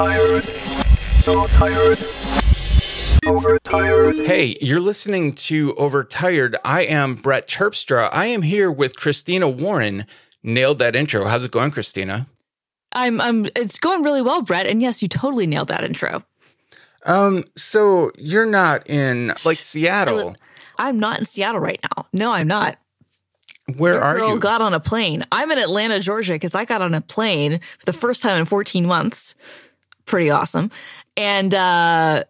tired, so tired, overtired. Hey, you're listening to Overtired. I am Brett Terpstra. I am here with Christina Warren. Nailed that intro. How's it going, Christina? I'm I'm it's going really well, Brett. And yes, you totally nailed that intro. Um, so you're not in like Seattle. I'm not in Seattle right now. No, I'm not. Where Your are girl you? got on a plane. I'm in Atlanta, Georgia, because I got on a plane for the first time in 14 months. Pretty awesome. And uh,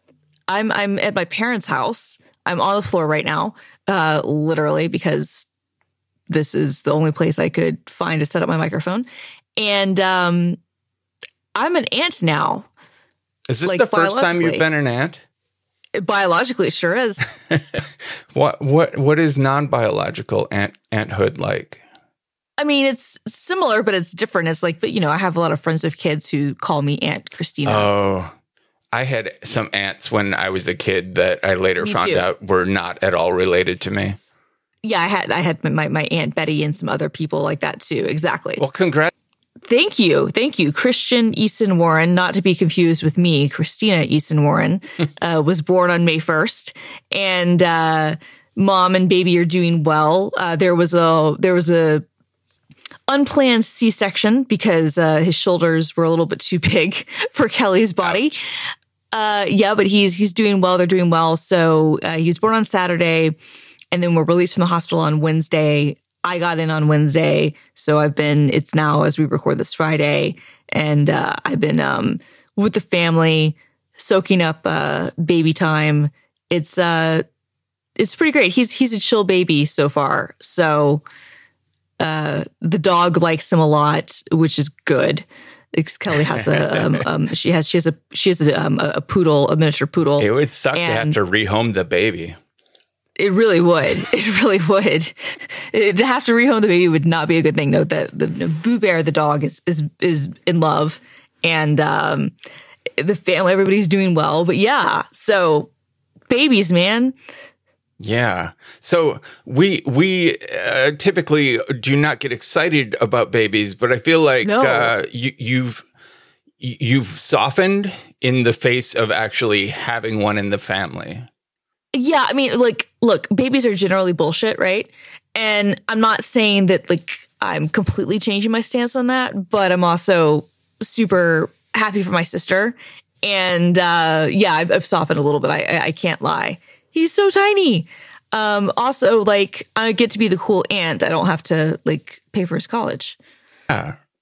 I'm I'm at my parents' house. I'm on the floor right now, uh, literally because this is the only place I could find to set up my microphone. And um, I'm an aunt now. Is this like, the first time you've been an aunt? Biologically, it sure is. What what what is non-biological aunt aunthood like? I mean, it's similar, but it's different. It's like, but you know, I have a lot of friends with kids who call me Aunt Christina. Oh, I had some aunts when I was a kid that I later Me found too. out were not at all related to me. yeah, I had I had my my Aunt Betty and some other people like that too. Exactly. Well, congrats. Thank you, thank you, Christian Easton Warren, not to be confused with me, Christina Easton Warren, uh, was born on May first, and uh, mom and baby are doing well. Uh, there was a there was a unplanned C section because uh, his shoulders were a little bit too big for Kelly's body. Uh, yeah, but he's he's doing well. They're doing well. So uh, he was born on Saturday, and then we're released from the hospital on Wednesday. I got in on Wednesday, so I've been. It's now as we record this Friday, and uh, I've been um, with the family, soaking up uh, baby time. It's uh, it's pretty great. He's he's a chill baby so far. So uh, the dog likes him a lot, which is good. Kelly has a um, um, she has she has a she has a, um, a poodle, a miniature poodle. It would suck to have to rehome the baby. It really would. It really would. It- to have to rehome the baby would not be a good thing. Note that the, the Boo Bear, the dog, is is is in love, and um, the family, everybody's doing well. But yeah, so babies, man. Yeah. So we we uh, typically do not get excited about babies, but I feel like No. uh, you, you've you've softened in the face of actually having one in the family. Yeah, I mean, like, look, babies are generally bullshit, right? And I'm not saying that like I'm completely changing my stance on that, but I'm also super happy for my sister. And uh, yeah, I've, I've softened a little bit. I, I I can't lie. He's so tiny. Um, also, like, I get to be the cool aunt. I don't have to like pay for his college.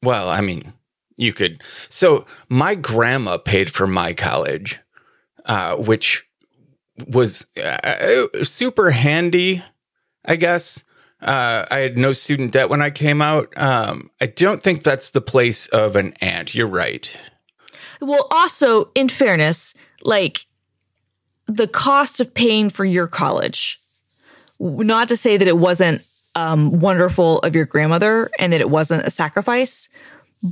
Well, I mean, you could. So my grandma paid for my college, uh, which was uh, super handy, I guess. Uh, I had no student debt when I came out. Um, I don't think that's the place of an aunt. You're right. Well, also, in fairness, like the cost of paying for your college, not to say that it wasn't um, wonderful of your grandmother and that it wasn't a sacrifice,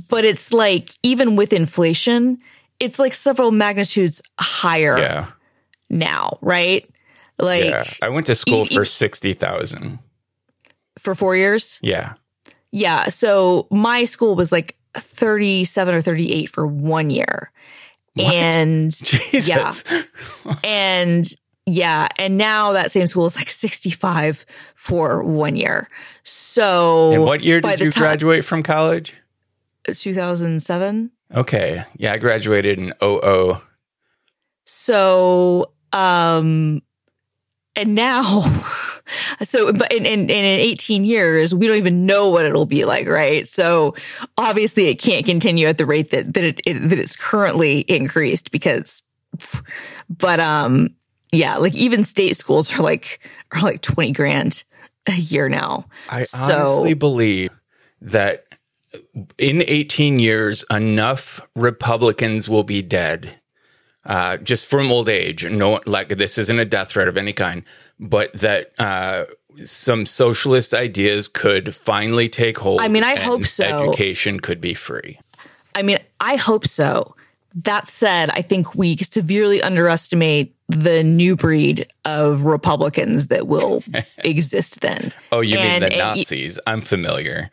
but it's like, even with inflation, it's like several magnitudes higher Yeah. now, right? Like yeah. I went to school e- for e- 60,000. for four years. Yeah. Yeah. So my school was like 37 or 38 for one year. What? And Jesus. Yeah. and yeah, and now that same school is like 65 for one year. So And what year did you time- graduate from college? 2007. Okay. Yeah, I graduated in 00. So um and now so but in, in, in 18 years we don't even know what it'll be like right? So obviously it can't continue at the rate that that it, it that it's currently increased because but um yeah like even state schools are like are like 20 grand a year now. I So- honestly believe that in 18 years, enough Republicans will be dead uh, just from old age. No, like this isn't a death threat of any kind, but that uh, some socialist ideas could finally take hold. I mean, I and hope so. Education could be free. I mean, I hope so. That said, I think we severely underestimate the new breed of Republicans that will exist then. Oh, you mean the and Nazis? I'm familiar.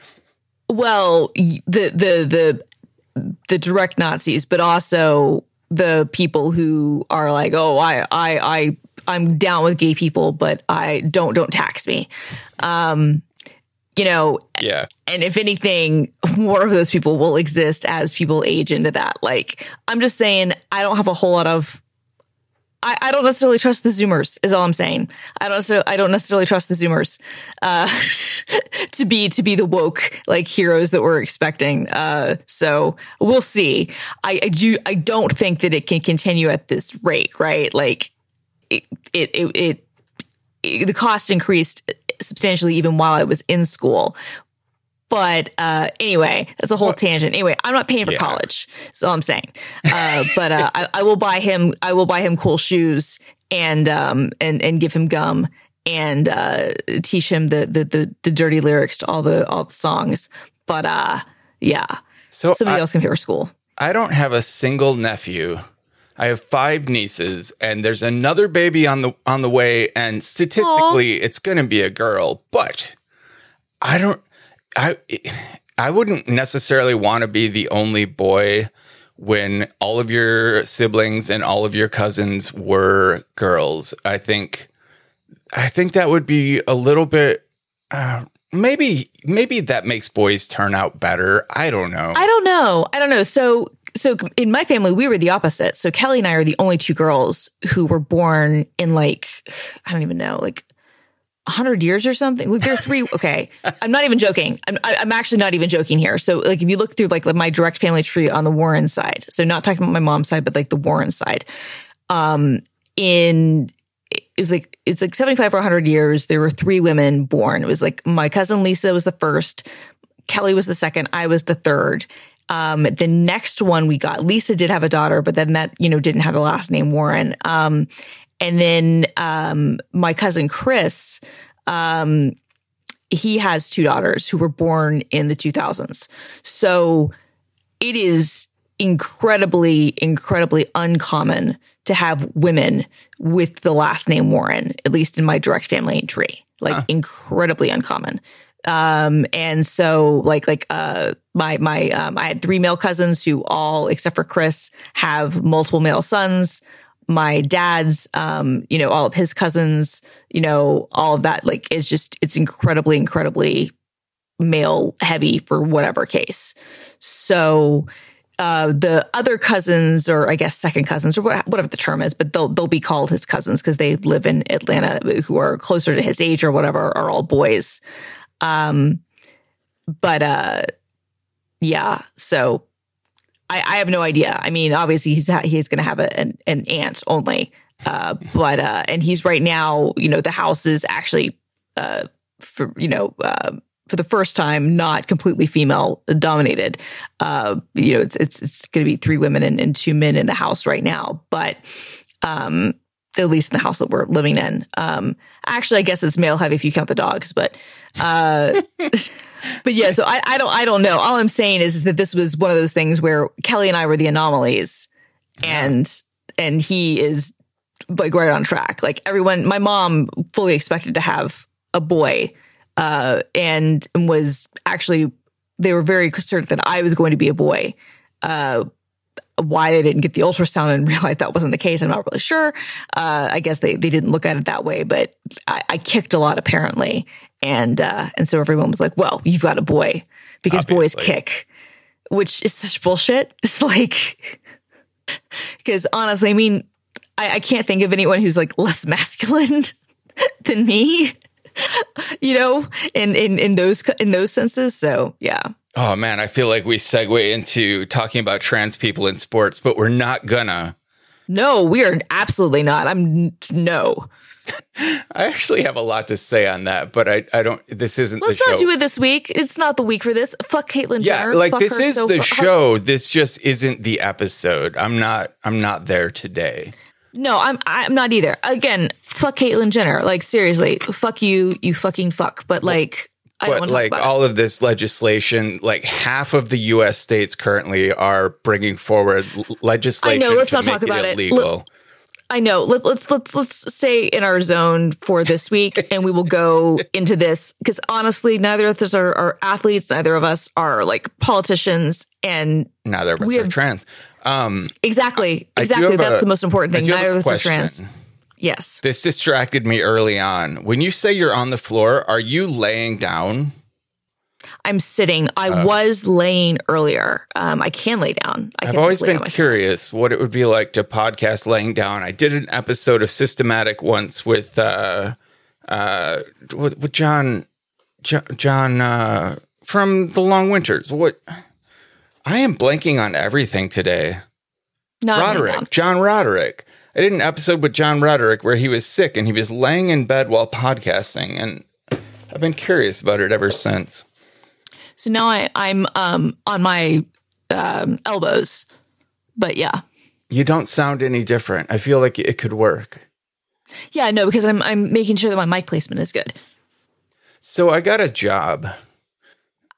Well, the the the the direct Nazis, but also the people who are like, oh, I, I, I, I'm down with gay people, but I don't, don't tax me. Um, you know, Yeah. and if anything, more of those people will exist as people age into that. Like, I'm just saying, I don't have a whole lot of. I, I don't necessarily trust the Zoomers. Is all I'm saying. I don't. necessarily- I don't necessarily trust the Zoomers uh, to be to be the woke like heroes that we're expecting. Uh, so we'll see. I, I do. I don't think that it can continue at this rate. Right? Like it. It. It. it the cost increased substantially even while I was in school. But uh, anyway, that's a whole tangent. Anyway, I'm not paying for Yeah. college, so I'm saying. Uh, but uh, I, I will buy him. I will buy him cool shoes and um and and give him gum and uh, teach him the, the the the dirty lyrics to all the all the songs. But uh, yeah, So somebody I, else can pay for school. I don't have a single nephew. I have five nieces, and there's another baby on the on the way. And statistically, it's going to be a girl. But I don't. I I wouldn't necessarily want to be the only boy when all of your siblings and all of your cousins were girls. I think I think that would be a little bit. Uh, maybe maybe that makes boys turn out better. I don't know. I don't know. I don't know. So, so in my family, we were the opposite. So Kelly and I are the only two girls who were born in like, I don't even know, like a hundred years or something. Like they're three. Okay. I'm not even joking. I'm, I'm actually not even joking here. So like, if you look through like my direct family tree on the Warren side, so not talking about my mom's side, but like the Warren side, um, in, it was like, it's like 75 or 100 years. There were three women born. It was like my cousin Lisa was the first. Kelly was the second. I was the third. Um, the next one we got, Lisa did have a daughter, but then that, you know, didn't have the last name Warren. Um, and then, um, my cousin Chris, um, he has two daughters who were born in the 2000s. So it is incredibly, incredibly uncommon to have women with the last name Warren, at least in my direct family tree. Like incredibly uncommon. Um, and so like, like, uh, my, my, um, I had three male cousins who all, except for Chris, have multiple male sons. My dad's, um, you know, all of his cousins, you know, all of that, like, is just, it's incredibly, incredibly male heavy for whatever case. So, uh, the other cousins, or I guess second cousins, or whatever the term is, but they'll they'll be called his cousins because they live in Atlanta, who are closer to his age or whatever, are all boys. Um, but uh, yeah, so I, I have no idea. I mean, obviously he's ha- he's going to have a, an an aunt only, uh, but uh, and he's right now, you know, the house is actually uh, for you know. Uh, for the first time, not completely female dominated. Uh, you know, it's it's it's going to be three women and, and two men in the house right now, but um, at least in the house that we're living in. Um, actually, I guess it's male heavy if you count the dogs, but uh, but yeah. So I, I don't I don't know. All I'm saying is, is that this was one of those things where Kelly and I were the anomalies, and and he is like right on track. Like everyone, my mom fully expected to have a boy, uh, and was actually they were very certain that I was going to be a boy. Uh, why they didn't get the ultrasound and realize that wasn't the case, I'm not really sure. Uh, I guess they, they didn't look at it that way, but I, I kicked a lot apparently, and uh, and so everyone was like, "Well, you've got a boy because boys kick," which is such bullshit. It's like because honestly, I mean, I, I can't think of anyone who's like less masculine than me. You know, in, in in those in those senses. So yeah, Oh man, I feel like we segue into talking about trans people in sports, but we're not gonna. no, we are absolutely not. I'm no. I actually have a lot to say on that, but I, I don't. This isn't Let's the not do it this week. It's not the week for this. Fuck Caitlyn yeah, Jenner. like Fuck this is so the fu- show. This just isn't the episode. I'm not. I'm not there today. No, I'm I'm not either. Again, fuck Caitlyn Jenner. Like seriously, fuck you, you fucking fuck. But like, But like about all of this legislation, like half of the U.S. states currently are bringing forward legislation I know, let's to not talk about it. illegal. I know. Let, let's let's let's stay in our zone for this week, and we will go into this because honestly, neither of us are, are athletes. Neither of us are like politicians, and Neither of us are have- trans. Um, exactly, exactly. That's a- the most important thing. Neither of us are trans. Yes. This distracted me early on. When you say you're on the floor, are you laying down? I'm sitting. I was laying earlier. Um, I can lay down. I I've always been on my side. curious what it would be like to podcast laying down. I did an episode of Systematic once with uh uh with, with John Jo- John uh from The Long Winters. What I am blanking on everything today. No, I'm laying down. Roderick, John Roderick. I did an episode with John Roderick where he was sick and he was laying in bed while podcasting and I've been curious about it ever since. So now I, I'm um, on my um, elbows. But yeah, You don't sound any different. I feel like it could work. yeah, no, because I'm I'm making sure that my mic placement is good. So I got a job.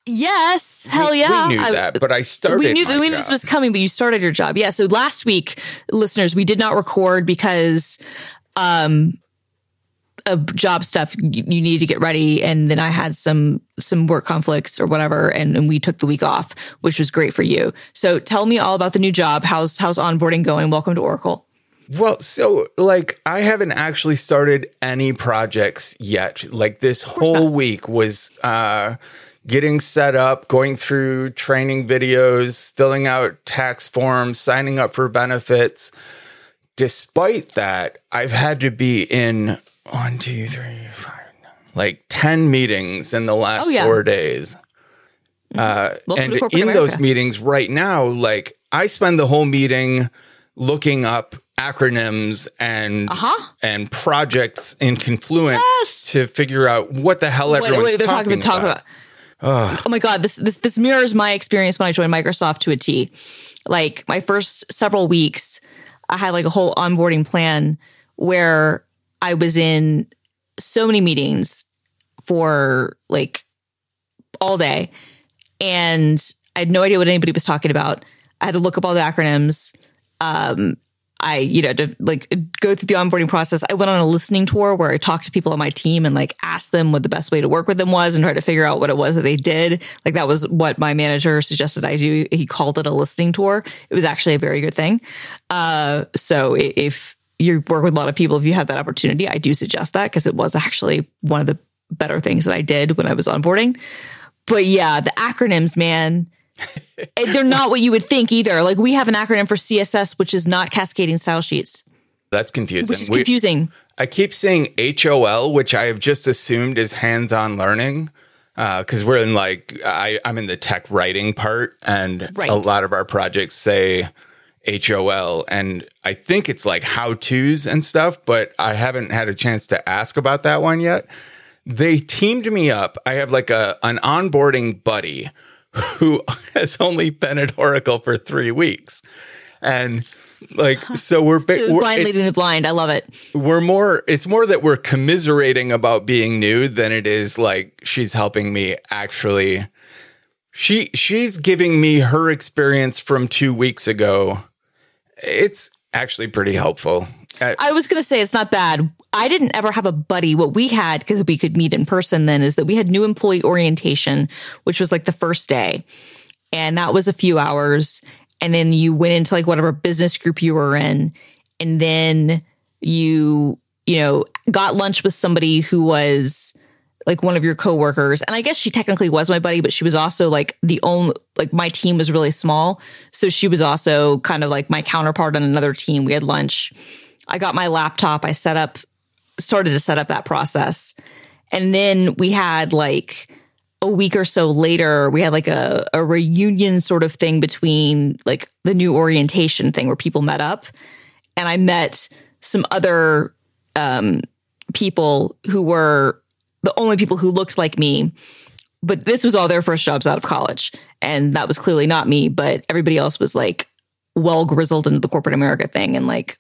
Yes, hell yeah. We knew I- that, but I started. we knew we knew this was coming, but you started your job. Yeah. So last week, listeners, we did not record because um of job stuff you, you needed to get ready and then I had some some work conflicts or whatever and, and we took the week off, which was great for you. So tell me all about the new job. How's how's onboarding going? Welcome to Oracle. Well, so like I haven't actually started any projects yet. Like this whole week was uh getting set up, going through training videos, filling out tax forms, signing up for benefits. Despite that, I've had to be in one, two, three, five, like 10 meetings in the last Oh, yeah. four days. Uh, and in those meetings right now, like I spend the whole meeting looking up acronyms and Uh-huh. and projects in Confluence Yes. to figure out what the hell everyone's wait, they're talking, talking, about. About. Oh my god, this this this mirrors my experience when I joined Microsoft to a T. Like my first several weeks, I had like a whole onboarding plan where I was in so many meetings for like all day and I had no idea what anybody was talking about. I had to look up all the acronyms. Um, I, you know, to like go through the onboarding process. I went on a listening tour where I talked to people on my team and like asked them what the best way to work with them was and tried to figure out what it was that they did. Like that was what my manager suggested I do. He called it a listening tour. It was actually a very good thing. Uh, so if you work with a lot of people, if you have that opportunity, I do suggest that because it was actually one of the better things that I did when I was onboarding. But yeah, the acronyms, man, they're not what you would think either. Like we have an acronym for CSS, which is not cascading style sheets, That's confusing. which is We- confusing. I keep saying HOL, which I have just assumed is hands-on learning, uh, because we're in like I, I'm in the tech writing part, and Right. a lot of our projects say HOL, and I think it's like how-tos and stuff, but I haven't had a chance to ask about that one yet. They teamed me up. I have like a an onboarding buddy who has only been at Oracle for three weeks, and like so we're, ba- we're Blind leading the blind. I love it. we're more it's more that we're commiserating about being new than it is like she's helping me actually she she's giving me her experience from 2 weeks ago it's actually pretty helpful Uh, I was going to say it's not bad. I didn't ever have a buddy. What we had, because we could meet in person then, is that we had new employee orientation, which was like the first day. And that was a few hours. And then you went into like whatever business group you were in. And then you, you know, got lunch with somebody who was like one of your coworkers. And I guess she technically was my buddy, but she was also like the only, like my team was really small. So she was also kind of like my counterpart on another team. We had lunch. I got my laptop. I set up, started to set up that process. And then we had like a week or so later, we had like a, a reunion sort of thing between like the new orientation thing where people met up. And I met some other um, people who were the only people who looked like me. But this was all their first jobs out of college. And that was clearly not me, but everybody else was like well grizzled into the corporate America thing and like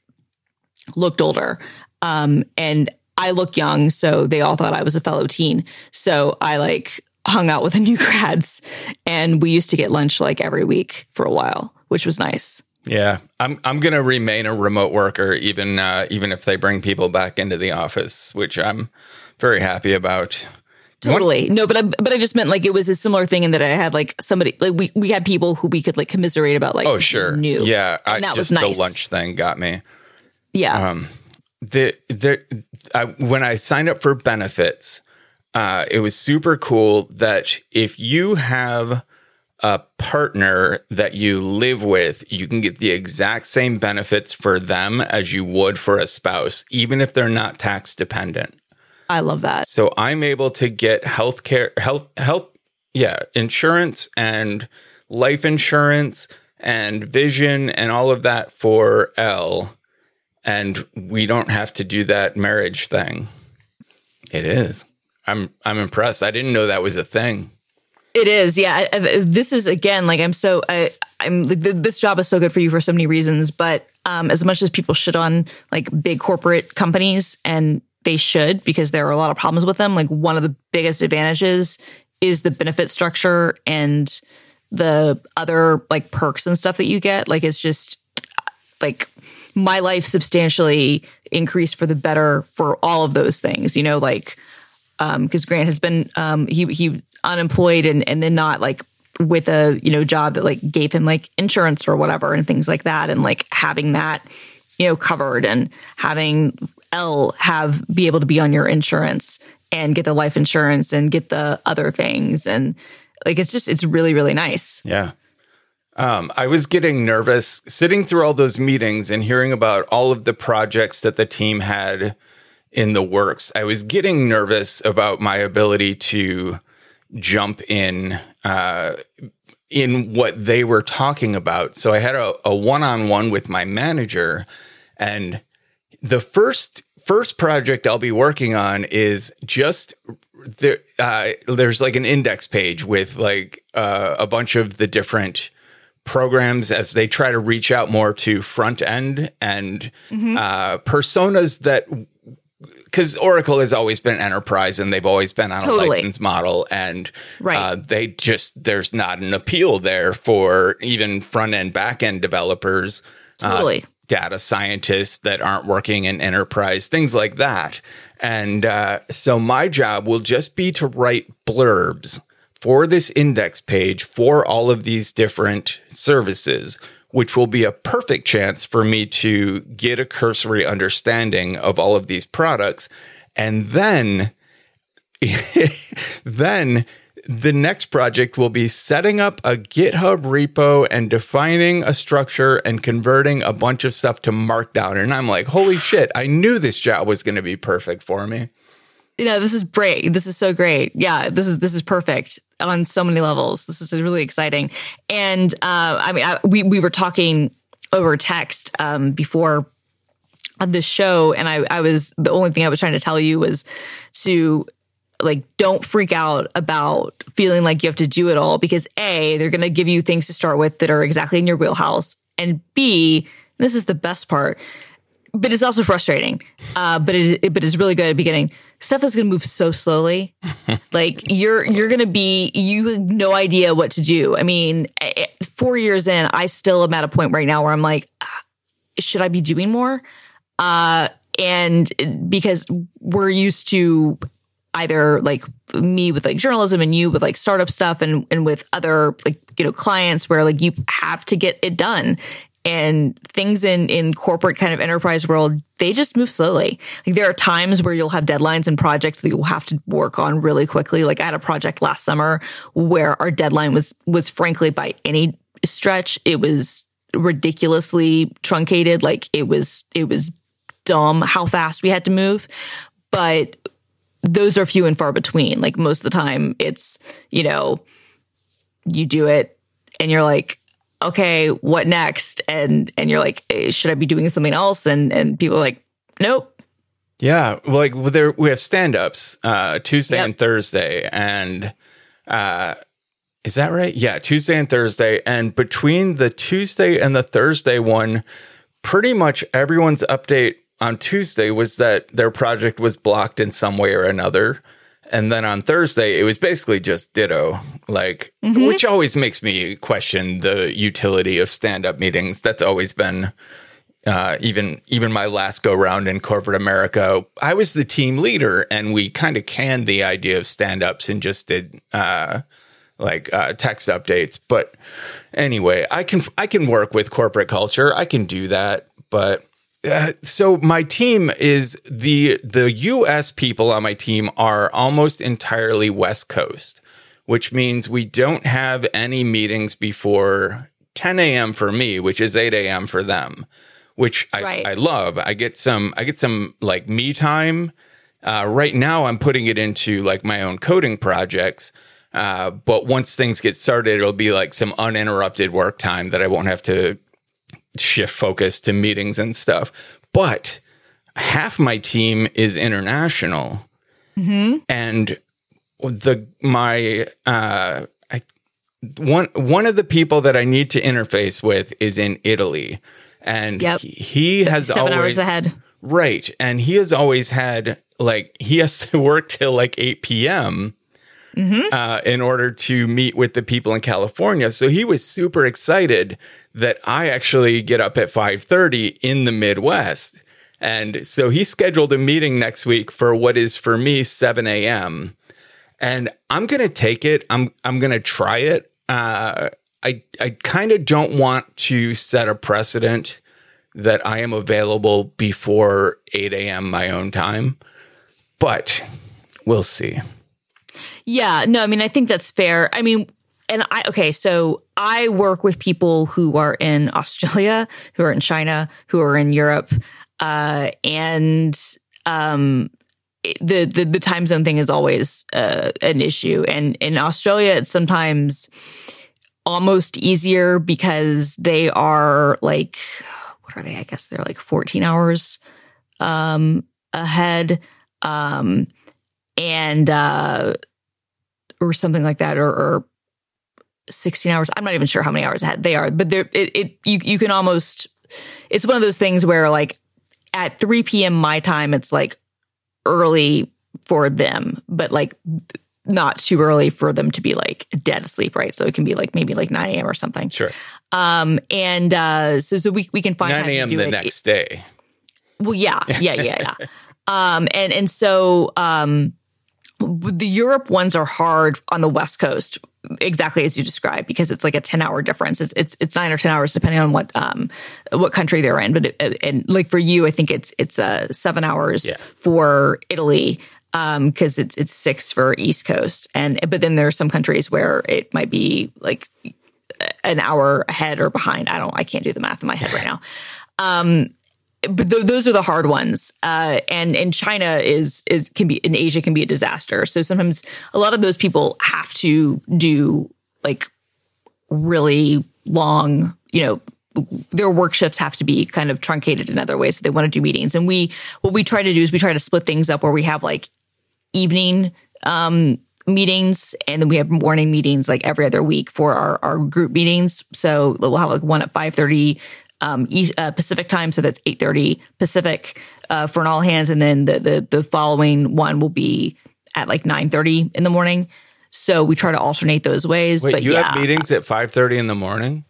looked older. Um, and I look young, so they all thought I was a fellow teen. So I like hung out with the new grads and we used to get lunch like every week for a while, which was nice. Yeah, I'm I'm gonna remain a remote worker even uh, even if they bring people back into the office, which I'm very happy about. Totally. No, but I, but I just meant like it was a similar thing in that I had like somebody like we, we had people who we could like commiserate about like Oh sure, new. yeah, I, that just was nice. the lunch thing got me. Yeah. Um, the the I, when I signed up for benefits, uh, it was super cool that if you have a partner that you live with, you can get the exact same benefits for them as you would for a spouse, even if they're not tax dependent. I love that. So I'm able to get health care, health, health, yeah, insurance and life insurance and vision and all of that for L. And we don't have to do that marriage thing. It is. I'm I'm impressed. I didn't know that was a thing. It is, yeah. I- I- This is again like I'm so I, I'm like, th- this job is so good for you for so many reasons, but um, as much as people shit on like big corporate companies, and they should because there are a lot of problems with them. Like one of the biggest advantages is the benefit structure and the other like perks and stuff that you get. Like it's just like my life substantially increased for the better for all of those things. You know, like um, because Grant has been um, he he unemployed and and then not like with a you know job that like gave him like insurance or whatever and things like that and like having that you know covered and having L have be able to be on your insurance and get the life insurance and get the other things and like it's just it's really really nice. Yeah. Um, I was getting nervous sitting through all those meetings and hearing about all of the projects that the team had in the works. I was getting nervous about my ability to jump in uh, in what they were talking about. So I had a, a one-on-one with my manager, and the first first project I'll be working on is just there. Uh, there's like an index page with like uh, a bunch of the different programs as they try to reach out more to front end and uh, personas that because Oracle has always been enterprise and they've always been on Totally. a license model and Right. uh, they just there's not an appeal there for even front end back end developers uh, data scientists that aren't working in enterprise things like that and uh, so my job will just be to write blurbs for this index page for all of these different services which will be a perfect chance for me to get a cursory understanding of all of these products and then then the next project will be setting up a GitHub repo and defining a structure and converting a bunch of stuff to Markdown. And I'm like, holy shit, I knew this job was going to be perfect for me. You know, this is great. This is so great. Yeah, this is this is perfect on so many levels. This is really exciting. And uh, I mean, I, we we were talking over text um, before the show, and I I was the only thing I was trying to tell you was to like don't freak out about feeling like you have to do it all because a they're going to give you things to start with that are exactly in your wheelhouse and b this is the best part but it's also frustrating. Uh, but it, it but it's really good at the beginning. Stuff is going to move so slowly. like you're you're going to be you have no idea what to do. I mean, eh, four years in, I still am at a point right now where I'm like, ah, should I be doing more? Uh, and because we're used to either like me with like journalism and you with like startup stuff and and with other like you know clients where like you have to get it done and things in in corporate kind of enterprise world they just move slowly. Like there are times where you'll have deadlines and projects that you'll have to work on really quickly. Like i had a project last summer where our deadline was was frankly by any stretch it was ridiculously truncated. Like it was it was dumb how fast we had to move. But those are few and far between. Like most of the time, it's, you know, you do it and you're like, okay, what next? And, and you're like, eh, should I be doing something else? And, and people are like, nope. Yeah, well, like there we have stand-ups uh, Tuesday Yep. and Thursday, and uh, is that right? Yeah, Tuesday and Thursday, and between the Tuesday and the Thursday one, pretty much everyone's update on Tuesday was that their project was blocked in some way or another, And then on Thursday, it was basically just ditto, like, which always makes me question the utility of stand up meetings. That's always been, uh, even even my last go round in corporate America, I was the team leader, and we kind of canned the idea of stand ups and just did uh, like uh, text updates. But anyway, I can I can work with corporate culture. I can do that, but uh, so my team is the the US people on my team are almost entirely West Coast, which means we don't have any meetings before 10 a.m. for me, which is 8 a.m. for them, which I, Right. I love. I get some I get some like me time. Uh, right now, I'm putting it into like my own coding projects. Uh, but once things get started, it'll be like some uninterrupted work time that I won't have to shift focus to meetings and stuff. But half my team is international, and the my uh, I, one one of the people that I need to interface with is in Italy, and Yep. he, he has Seven always hours ahead. Right. And he has always had like he has to work till like 8 p.m. Uh, in order to meet with the people in California. So he was super excited that I actually get up at 5:30 in the Midwest. And so he scheduled a meeting next week for what is for me 7 a.m. And I'm gonna take it. I'm I'm gonna try it. Uh, I I kind of don't want to set a precedent that I am available before 8 a.m. my own time, but we'll see. Yeah, no, I mean, I think that's fair. I mean, and I, okay, so I work with people who are in Australia, who are in China, who are in Europe, uh, and, um, the, the, the time zone thing is always, uh, an issue. And in Australia, it's sometimes almost easier because they are like, what are they? I guess they're like 14 hours, um, ahead. Um, and, uh, or something like that, or, or 16 hours. I'm not even sure how many hours ahead they are, but they're, it, it, you, you can almost, it's one of those things where like at 3 p.m. my time, it's like early for them, but like not too early for them to be like dead asleep, right? So it can be like maybe like 9 a.m. or something. Sure. Um, and, uh, so, so we, we can find 9 a.m. the it next day. well, yeah, yeah, yeah, yeah. um, and and so um, the Europe ones are hard on the West Coast, exactly as you described, because it's like a ten hour difference. It's it's it's nine or ten hours depending on what um what country they're in. But it, and like for you, I think it's it's uh seven hours Yeah. for Italy. Um, cause it's, it's six for East Coast. And, but then there are some countries where it might be like an hour ahead or behind. I don't, I can't do the math in my head right now. Um, but th- those are the hard ones. Uh, and and China is is can be in Asia can be a disaster. So sometimes a lot of those people have to do like really long, you know, their work shifts have to be kind of truncated in other ways if they want to do meetings. And we what we try to do is we try to split things up where we have like evening um meetings and then we have morning meetings like every other week for our, our group meetings. So we'll have like one at 5:30 um East, uh, Pacific time so that's 8:30 Pacific uh for an all hands and then the the the following one will be at like 9:30 in the morning. So we try to alternate those ways Wait, but you yeah. have meetings at 5:30 in the morning?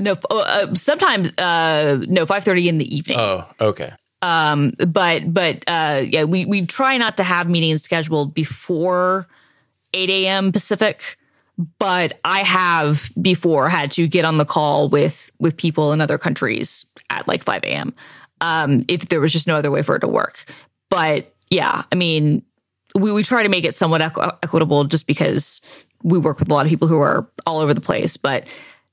No, uh, sometimes uh no 5:30 in the evening. Oh, okay. Um, but but uh yeah we we try not to have meetings scheduled before 8 a.m pacific but i have before had to get on the call with with people in other countries at like 5 a.m um if there was just no other way for it to work but yeah i mean we, we try to make it somewhat equ- equitable just because we work with a lot of people who are all over the place but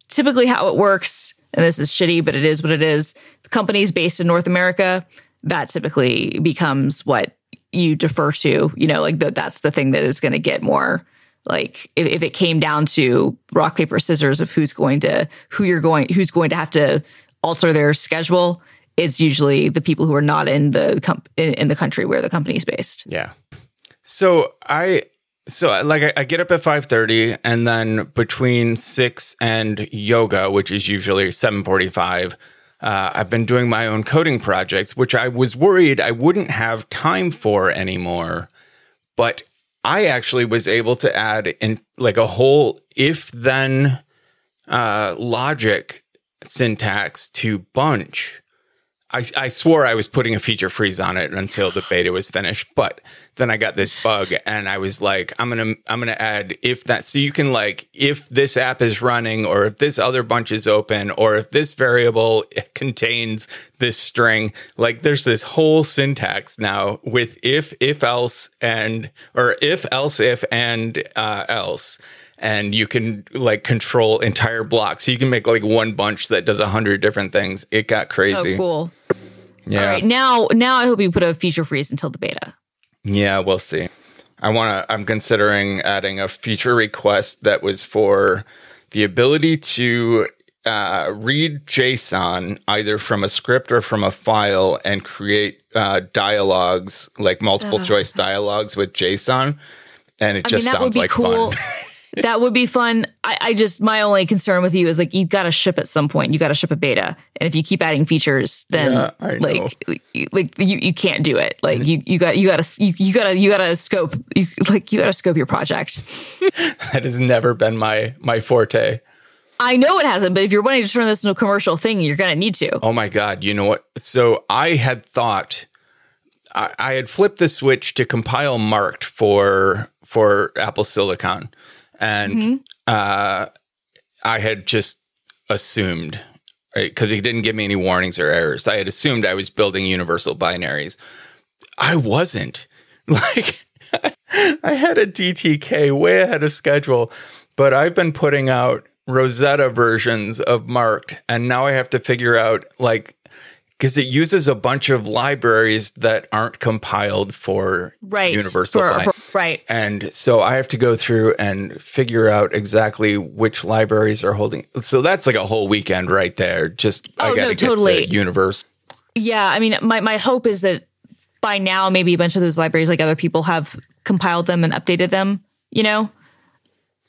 typically how it works, and this is shitty, but it is what it is. The company's based in North America. That typically becomes what you defer to. You know, like the, that's the thing that is going to get more. Like if, if it came down to rock paper scissors of who's going to who you're going who's going to have to alter their schedule, it's usually the people who are not in the comp- in, in the country where the company's based. Yeah. So I so like I, I get up at 5:30 and then between 6 and yoga, which is usually 7:45, uh, I've been doing my own coding projects, which I was worried I wouldn't have time for anymore. But I actually was able to add in like a whole if then uh, logic syntax to bunch. I, I swore I was putting a feature freeze on it until the beta was finished, but then I got this bug and I was like, I'm gonna I'm gonna add if that so you can like if this app is running or if this other bunch is open or if this variable contains this string, like there's this whole syntax now with if if else and or if else if and uh, else and you can like control entire blocks. So you can make like one bunch that does a hundred different things. It got crazy. Oh, cool. Yeah. All right. Now, now I hope you put a feature freeze until the beta. Yeah, we'll see. I want to, I'm considering adding a feature request that was for the ability to uh, read JSON either from a script or from a file and create uh, dialogues, like multiple choice dialogues with JSON. And it I just would sounds like cool. fun. that would be fun. I, I just my only concern with you is like you've got to ship at some point. You got to ship a beta, and if you keep adding features, then Yeah, like like you, you can't do it. Like you you got you got to you, you got to you got to scope you, like you got to scope your project. that has never been my my forte. I know it hasn't, but if you're wanting to turn this into a commercial thing, you're gonna need to. Oh my God. You know what? So I had thought I, I had flipped the switch to compile marked for for Apple Silicon. And uh, I had just assumed because it didn't give me any warnings or errors. I had assumed I was building universal binaries. I wasn't. Like I had a DTK way ahead of schedule, but I've been putting out Rosetta versions of Marked, and now I have to figure out like because it uses a bunch of libraries that aren't compiled for Right. universal For- for- right. and so I have to go through and figure out exactly which libraries are holding. So that's like a whole weekend right there. Just I Oh, got no, to get totally. to universe. Yeah, I mean, my my hope is that by now maybe a bunch of those libraries, like other people, have compiled them and updated them. You know,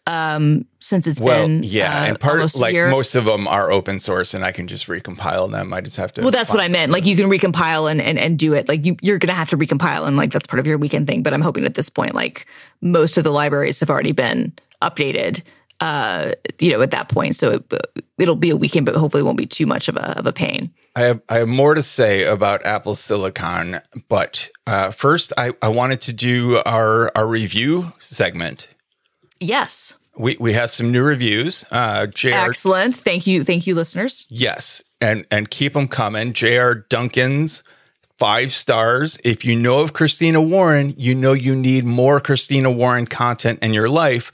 um, since it's Well, been yeah, uh, and part like most of them are open source, and I can just recompile them. I just have to. Well, that's what I meant. Like you can recompile and, and, and do it. Like you, you're going to have to recompile and like that's part of your weekend thing. But I'm hoping at this point, like most of the libraries have already been updated, uh, you know, at that point. So it, it'll be a weekend, but hopefully it won't be too much of a, of a pain. I have I have more to say about Apple Silicon, but uh, first I, I wanted to do our our review segment. Yes. We we have some new reviews. Uh, Jr. Excellent. Thank you. Thank you, listeners. Yes, and and keep them coming. Jr. Duncan's five stars. If you know of Christina Warren, you know you need more Christina Warren content in your life.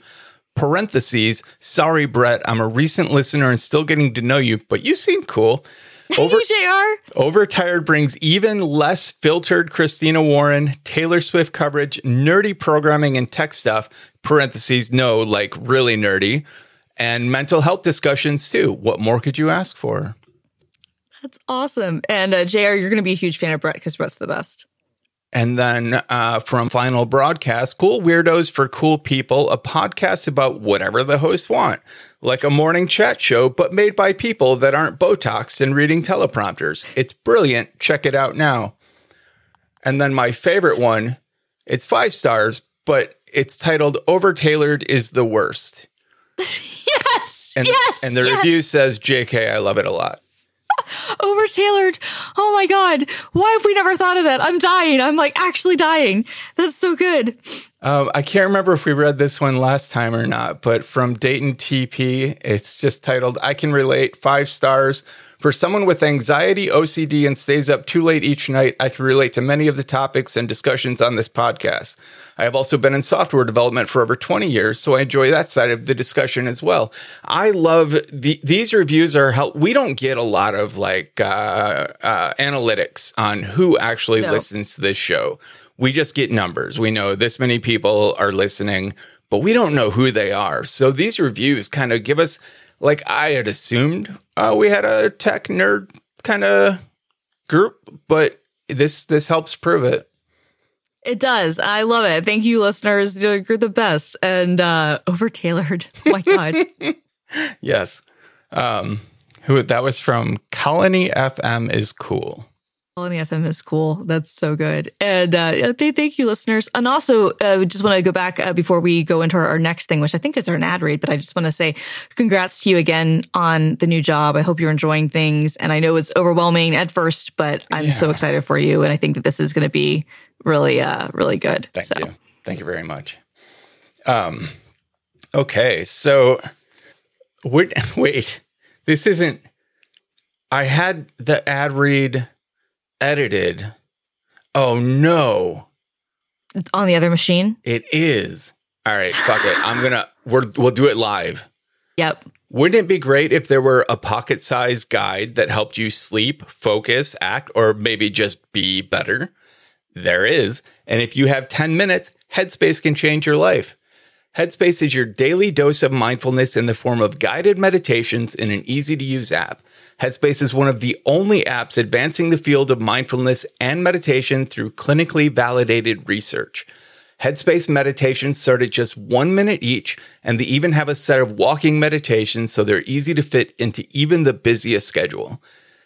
Parentheses. Sorry, Brett. I'm a recent listener and still getting to know you, but you seem cool. Over, you, JR. Overtired brings even less filtered Christina Warren, Taylor Swift coverage, nerdy programming and tech stuff, parentheses, no, like really nerdy, and mental health discussions too. What more could you ask for? That's awesome. And uh, JR, you're going to be a huge fan of Brett because Brett's the best. And then uh, from Final Broadcast, Cool Weirdos for Cool People, a podcast about whatever the hosts want, like a morning chat show, but made by people that aren't Botox and reading teleprompters. It's brilliant. Check it out now. And then my favorite one, it's five stars, but it's titled Over Tailored is the Worst. Yes. And, yes. and the yes. review says, JK, I love it a lot. Over tailored. Oh my God. Why have we never thought of that? I'm dying. I'm like actually dying. That's so good. Um, I can't remember if we read this one last time or not, but from Dayton TP, it's just titled I Can Relate Five Stars. For someone with anxiety, OCD, and stays up too late each night, I can relate to many of the topics and discussions on this podcast. I have also been in software development for over 20 years, so I enjoy that side of the discussion as well. I love the, these reviews are help. We don't get a lot of like uh, uh, analytics on who actually No. listens to this show. We just get numbers. We know this many people are listening, but we don't know who they are. So these reviews kind of give us, like I had assumed, uh, we had a tech nerd kind of group, but this this helps prove it. It does. I love it. Thank you, listeners. You're the best. And uh over tailored. Oh my God. Yes. Um, who that was from Colony FM is cool. Colony FM is cool. That's so good. And uh, th- thank you, listeners. And also, uh, just want to go back uh, before we go into our, our, next thing, which I think is our ad read. But I just want to say congrats to you again on the new job. I hope you're enjoying things. And I know it's overwhelming at first, but I'm yeah. so excited for you. And I think that this is going to be really, uh, really good. Thank so. you. Thank you very much. Um, okay. So, wait, wait, this isn't, I had the ad read edited. Oh no. It's on the other machine? It is. All right, fuck it. I'm gonna we're we'll do it live. Yep. Wouldn't it be great if there were a pocket sized guide that helped you sleep, focus, act, or maybe just be better? There is. And if you have 10 minutes, Headspace can change your life. Headspace is your daily dose of mindfulness in the form of guided meditations in an easy to use app. Headspace is one of the only apps advancing the field of mindfulness and meditation through clinically validated research. Headspace meditations start at just one minute each, and they even have a set of walking meditations so they're easy to fit into even the busiest schedule.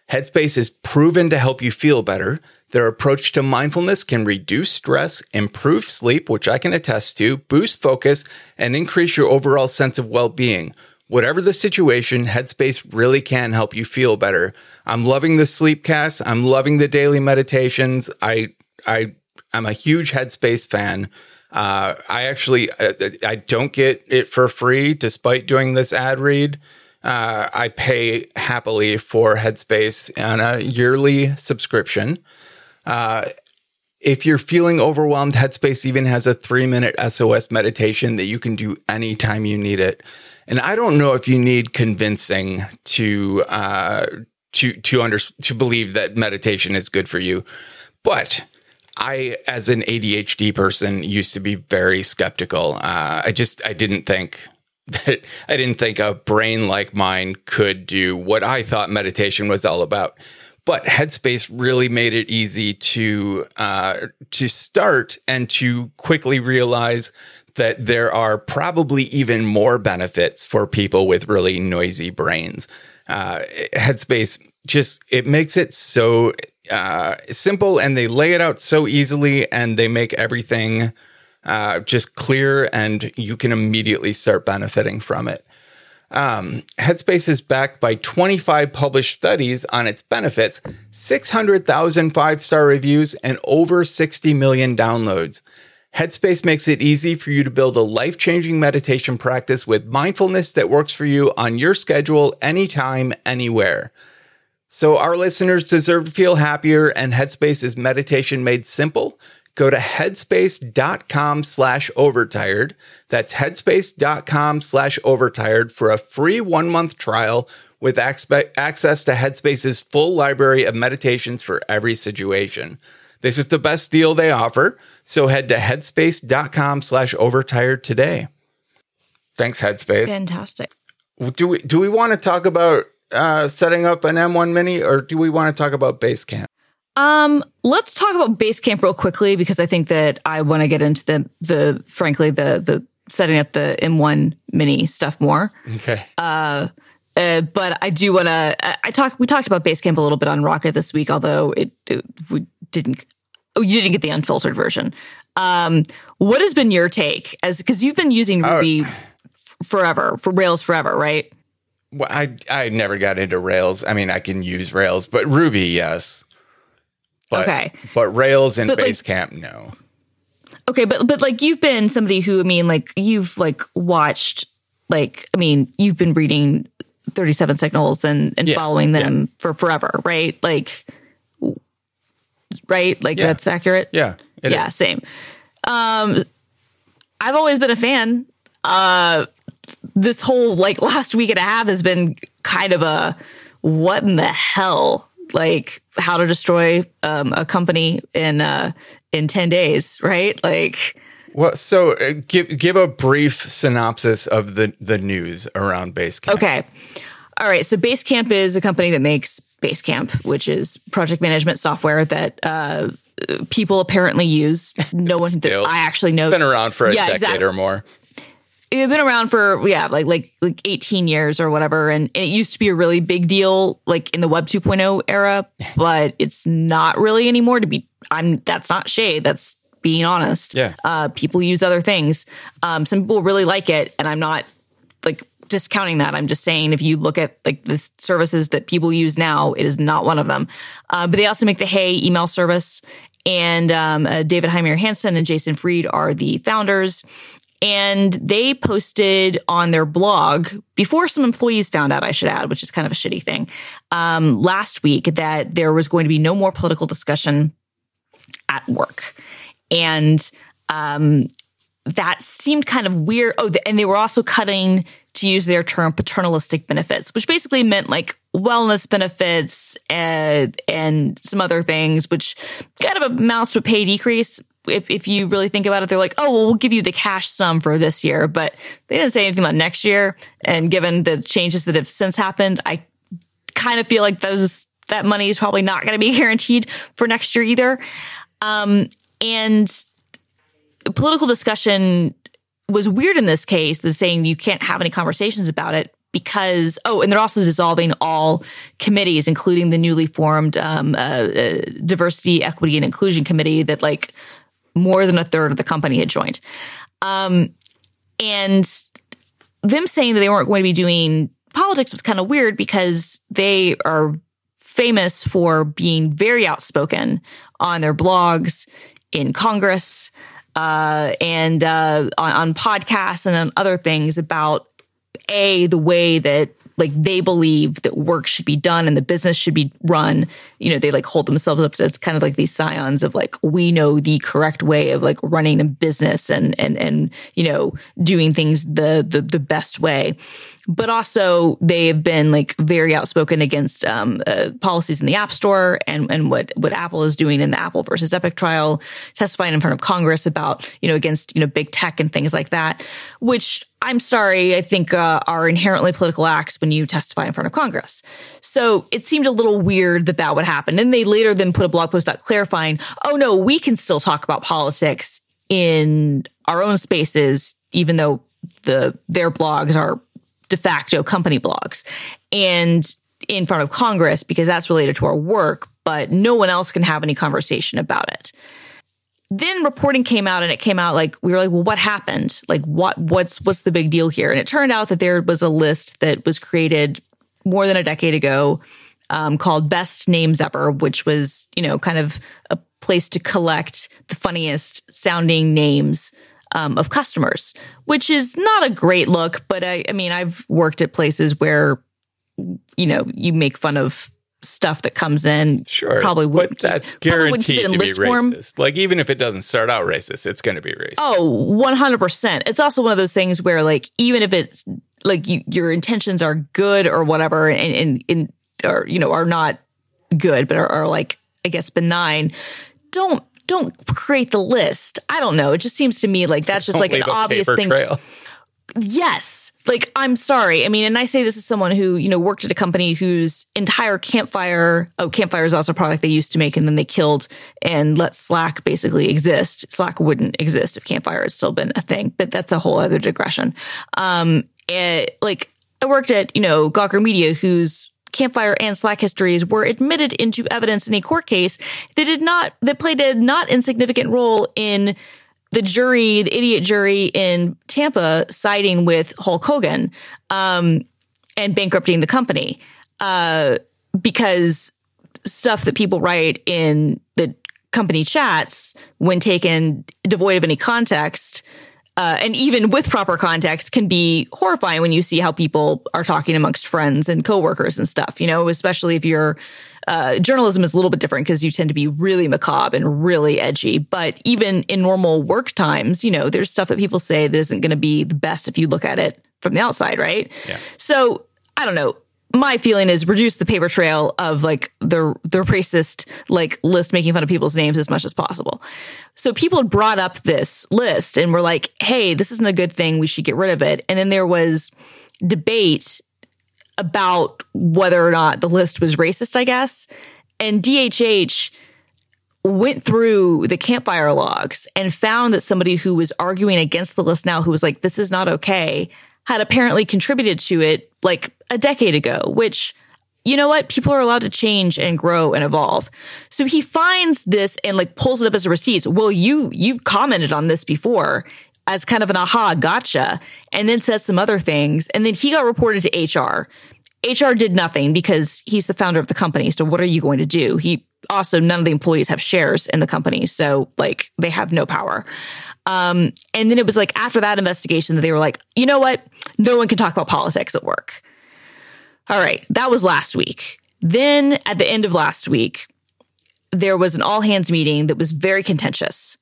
Headspace is proven to help you feel better. Their approach to mindfulness can reduce stress, improve sleep, which I can attest to, boost focus, and increase your overall sense of well being. Whatever the situation, Headspace really can help you feel better. I'm loving the sleep cast. I'm loving the daily meditations. I, I, I'm a huge Headspace fan. Uh, I actually, I, uh, I don't get it for free despite doing this ad read. Uh, I pay happily for Headspace on a yearly subscription. Uh, if you're feeling overwhelmed, Headspace even has a three minute SOS meditation that you can do anytime you need it. And I don't know if you need convincing to uh, to to under to believe that meditation is good for you, but I, as an ADHD person, used to be very skeptical. Uh, I just I didn't think that I didn't think a brain like mine could do what I thought meditation was all about. But Headspace really made it easy to uh, to start and to quickly realize that there are probably even more benefits for people with really noisy brains. Uh, Headspace just it makes it so uh, simple, and they lay it out so easily, and they make everything uh, just clear and you can immediately start benefiting from it. Um, Headspace is backed by 25 published studies on its benefits, 600,000 five star reviews, and over 60 million downloads. Headspace makes it easy for you to build a life changing meditation practice with mindfulness that works for you on your schedule, anytime, anywhere. So, our listeners deserve to feel happier, and Headspace is meditation made simple go to headspace.com slash overtired. That's headspace.com slash overtired for a free one month trial with access to Headspace's full library of meditations for every situation. This is the best deal they offer. So head to headspace.com slash overtired today. Thanks, Headspace. Fantastic. Do we do we want to talk about uh, setting up an M1 Mini or do we want to talk about Basecamp? Um, let's talk about Basecamp real quickly because I think that I want to get into the the frankly the the setting up the M1 Mini stuff more. Okay. Uh, uh, but I do want to. I talked. We talked about Basecamp a little bit on Rocket this week, although it, it we didn't. Oh, you didn't get the unfiltered version. Um, what has been your take? As because you've been using oh. Ruby forever for Rails forever, right? Well, I I never got into Rails. I mean, I can use Rails, but Ruby, yes. But, okay. But Rails and Basecamp, like, no. Okay, but but like you've been somebody who I mean, like you've like watched, like I mean, you've been reading Thirty Seven Signals and and yeah, following them yeah. for forever, right? Like, right? Like yeah. that's accurate. Yeah. yeah. Is. Same. Um, I've always been a fan. Uh, this whole like last week and a half has been kind of a what in the hell like how to destroy um, a company in uh, in 10 days right like well so uh, give give a brief synopsis of the the news around basecamp okay all right so basecamp is a company that makes basecamp which is project management software that uh, people apparently use no one that i actually know It's been around for a yeah, decade exactly. or more It's been around for yeah, like like like 18 years or whatever, and, and it used to be a really big deal like in the Web 2.0 era, but it's not really anymore. To be, I'm that's not shade. That's being honest. Yeah. Uh, people use other things. Um, some people really like it, and I'm not like discounting that. I'm just saying if you look at like the services that people use now, it is not one of them. Uh, but they also make the Hey email service, and um, uh, David Heinemeier Hansson and Jason Fried are the founders. And they posted on their blog before some employees found out, I should add, which is kind of a shitty thing, um, last week that there was going to be no more political discussion at work. And um, that seemed kind of weird. Oh, and they were also cutting, to use their term, paternalistic benefits, which basically meant like wellness benefits and, and some other things, which kind of amounts to a pay decrease if, if you really think about it, they're like, oh, well, we'll give you the cash sum for this year, but they didn't say anything about next year. And given the changes that have since happened, I kind of feel like those, that money is probably not going to be guaranteed for next year either. Um, and political discussion was weird in this case, the saying you can't have any conversations about it because oh, and they're also dissolving all committees, including the newly formed um, uh, uh, diversity, equity, and inclusion committee that like more than a third of the company had joined. Um, and them saying that they weren't going to be doing politics was kind of weird because they are famous for being very outspoken on their blogs, in Congress, uh, and uh, on, on podcasts and on other things about a the way that like they believe that work should be done and the business should be run. You know, they like hold themselves up as kind of like these scions of like, we know the correct way of like running a business and, and, and, you know, doing things the, the, the best way but also they have been like very outspoken against um, uh, policies in the App Store and and what what Apple is doing in the Apple versus Epic trial, testifying in front of Congress about you know against you know big tech and things like that, which I'm sorry, I think uh, are inherently political acts when you testify in front of Congress. So it seemed a little weird that that would happen. And they later then put a blog post out clarifying, oh no, we can still talk about politics in our own spaces, even though the their blogs are de facto company blogs and in front of Congress because that's related to our work, but no one else can have any conversation about it. Then reporting came out and it came out like we were like, well, what happened? Like what what's what's the big deal here? And it turned out that there was a list that was created more than a decade ago um, called Best Names Ever, which was, you know, kind of a place to collect the funniest sounding names um, of customers, which is not a great look. But I, I mean, I've worked at places where, you know, you make fun of stuff that comes in. Sure, probably would. But that's guaranteed to be racist. Form. Like even if it doesn't start out racist, it's going to be racist. Oh, one hundred percent. It's also one of those things where, like, even if it's like you, your intentions are good or whatever, and, and, and or you know are not good, but are, are like I guess benign. Don't don't create the list. I don't know. It just seems to me like that's just don't like an obvious thing. Trail. Yes. Like, I'm sorry. I mean, and I say this as someone who, you know, worked at a company whose entire campfire, oh, campfire is also a product they used to make and then they killed and let Slack basically exist. Slack wouldn't exist if campfire had still been a thing, but that's a whole other digression. Um, it, like, I worked at, you know, Gawker Media, whose Campfire and Slack histories were admitted into evidence in a court case that did not, that played a not insignificant role in the jury, the idiot jury in Tampa siding with Hulk Hogan, um, and bankrupting the company, uh, because stuff that people write in the company chats, when taken devoid of any context, uh, and even with proper context can be horrifying when you see how people are talking amongst friends and coworkers and stuff, you know, especially if you're, uh, journalism is a little bit different because you tend to be really macabre and really edgy. But even in normal work times, you know, there's stuff that people say that isn't going to be the best if you look at it from the outside, right? Yeah. So I don't know my feeling is reduce the paper trail of like the the racist like list making fun of people's names as much as possible. So people brought up this list and were like, "Hey, this isn't a good thing. We should get rid of it." And then there was debate about whether or not the list was racist, I guess. And DHH went through the campfire logs and found that somebody who was arguing against the list now, who was like, this is not okay, had apparently contributed to it like a decade ago, which you know what? People are allowed to change and grow and evolve. So he finds this and like pulls it up as a receipt. Well, you you commented on this before as kind of an aha gotcha, and then says some other things, and then he got reported to HR. HR did nothing because he's the founder of the company. So what are you going to do? He also none of the employees have shares in the company, so like they have no power. Um, and then it was like after that investigation that they were like, you know what? No one can talk about politics at work. All right, that was last week. Then at the end of last week, there was an all hands meeting that was very contentious.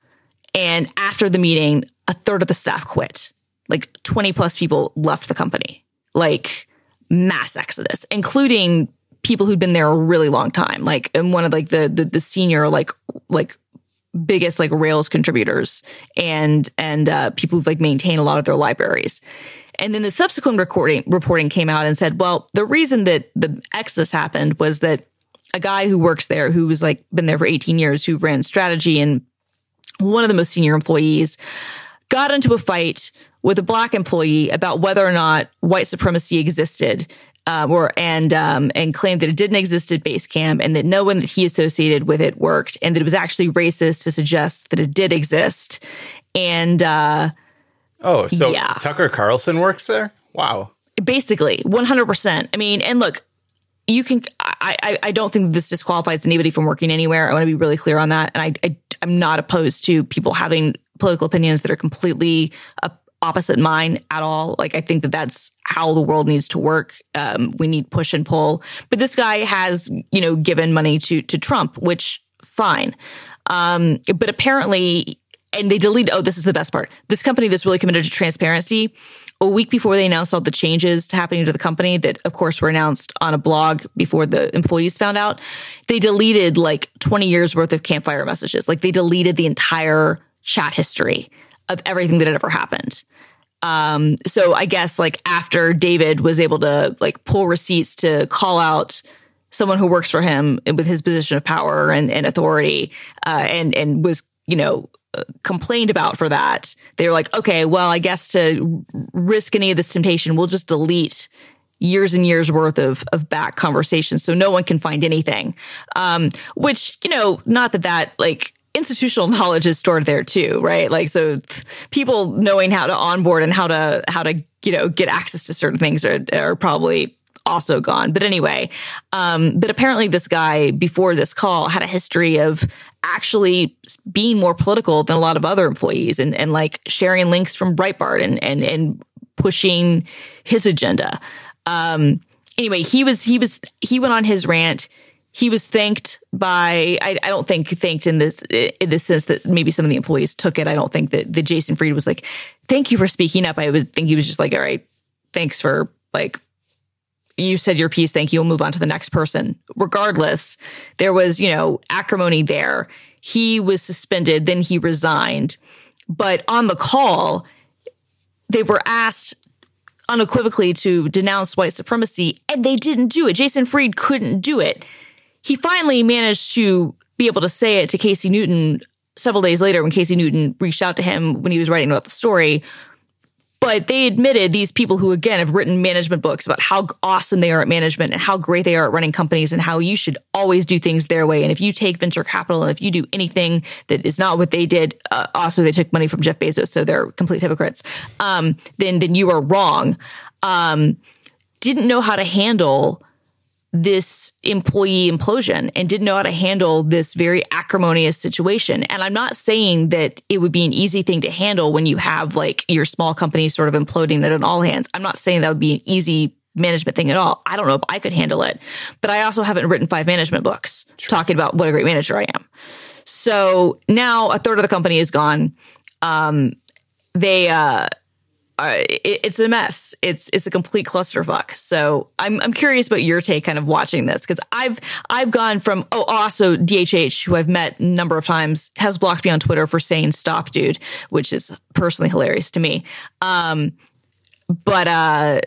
And after the meeting, a third of the staff quit. Like 20 plus people left the company. Like mass exodus, including people who'd been there a really long time. Like and one of like the the, the senior like like biggest like Rails contributors and and uh, people who've like maintained a lot of their libraries. And then the subsequent recording reporting came out and said, well, the reason that the exodus happened was that a guy who works there, who was like been there for 18 years, who ran strategy and one of the most senior employees, got into a fight with a black employee about whether or not white supremacy existed. Uh, or and um, and claimed that it didn't exist at Basecamp and that no one that he associated with it worked and that it was actually racist to suggest that it did exist and uh, Oh, so Yeah. Tucker Carlson works there? Wow. basically 100% i mean and look you can i i, I don't think this disqualifies anybody from working anywhere i want to be really clear on that and i, I i'm not opposed to people having political opinions that are completely uh, opposite mine at all. Like i think that that's how the world needs to work. Um, we need push and pull. But this guy has you know given money to to trump which fine. Um, but apparently and they delete oh this is the best part. This company that's really committed to transparency a week before they announced all the changes happening to the company that of course were announced on a blog before the employees found out they deleted like 20 years worth of campfire messages. Like they deleted the entire chat history of everything that had ever happened um, so I guess like after David was able to like pull receipts to call out someone who works for him with his position of power and, and authority, uh, and and was you know uh, complained about for that, they were like, okay, well, I guess to risk any of this temptation, we'll just delete years and years worth of of back conversations, so no one can find anything. Um, which you know, not that that like institutional knowledge is stored there too, right? Like so people knowing how to onboard and how to how to you know get access to certain things are are probably also gone. But anyway, um, but apparently this guy before this call had a history of actually being more political than a lot of other employees and, and like sharing links from Breitbart and and and pushing his agenda. Um, anyway, he was he was he went on his rant. He was thanked by I, I don't think thanked in this in the sense that maybe some of the employees took it. I don't think that the Jason Fried was like, "Thank you for speaking up." I would think he was just like, "All right, thanks for like you said your piece. Thank you. We'll move on to the next person. Regardless, there was, you know, acrimony there. He was suspended, then he resigned. But on the call, they were asked unequivocally to denounce white supremacy, and they didn't do it. Jason Fried couldn't do it. He finally managed to be able to say it to Casey Newton several days later when Casey Newton reached out to him when he was writing about the story. But they admitted these people who, again, have written management books about how awesome they are at management and how great they are at running companies and how you should always do things their way. And if you take venture capital and if you do anything that is not what they did, uh, also they took money from Jeff Bezos, so they're complete hypocrites. Um, then then you are wrong. Um, didn't know how to handle this employee implosion and didn't know how to handle this very acrimonious situation. And I'm not saying that it would be an easy thing to handle when you have like your small company sort of imploding at an all hands. I'm not saying that would be an easy management thing at all. I don't know if I could handle it, but I also haven't written five management books talking about what a great manager I am. So now a third of the company is gone. Um, they, uh, uh, it, it's a mess. It's it's a complete clusterfuck. So I'm I'm curious about your take, kind of watching this because I've I've gone from oh also DHH who I've met a number of times has blocked me on Twitter for saying stop dude, which is personally hilarious to me. Um, but uh,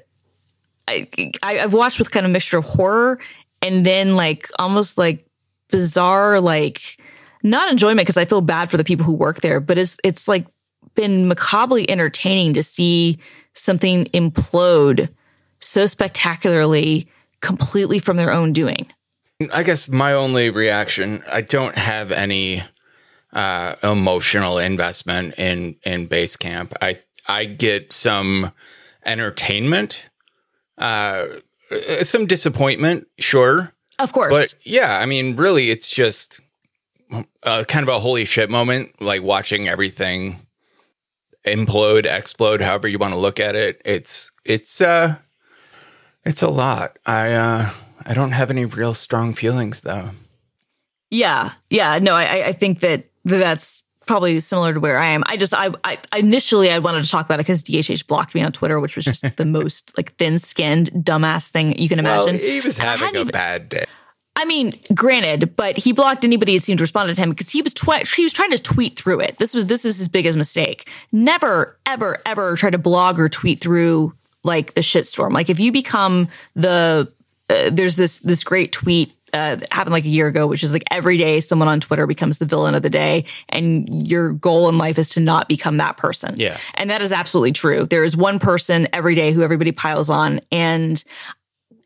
I, I I've watched with kind of mixture of horror and then like almost like bizarre like not enjoyment because I feel bad for the people who work there, but it's it's like been macabrely entertaining to see something implode so spectacularly completely from their own doing. I guess my only reaction, I don't have any uh, emotional investment in in Basecamp. I I get some entertainment, uh, some disappointment, sure, Of course. but yeah, I mean, really, it's just uh, kind of a holy shit moment, like watching everything implode, explode, however you want to look at it. It's it's uh, it's a lot. I uh, I don't have any real strong feelings though. Yeah, yeah. No, I, I think that that's probably similar to where I am. I just, I, I initially I wanted to talk about it because DHH blocked me on Twitter, which was just the most like thin-skinned, dumbass thing you can imagine. Well, he was having a even- bad day. I mean, granted, but he blocked anybody that seemed to respond to him because he was twi- he was trying to tweet through it. This was this is his biggest mistake. Never, ever, ever try to blog or tweet through like the shitstorm. Like if you become the uh, there's this this great tweet uh, that happened like a year ago, which is like every day someone on Twitter becomes the villain of the day, and your goal in life is to not become that person. Yeah. and that is absolutely true. There is one person every day who everybody piles on, and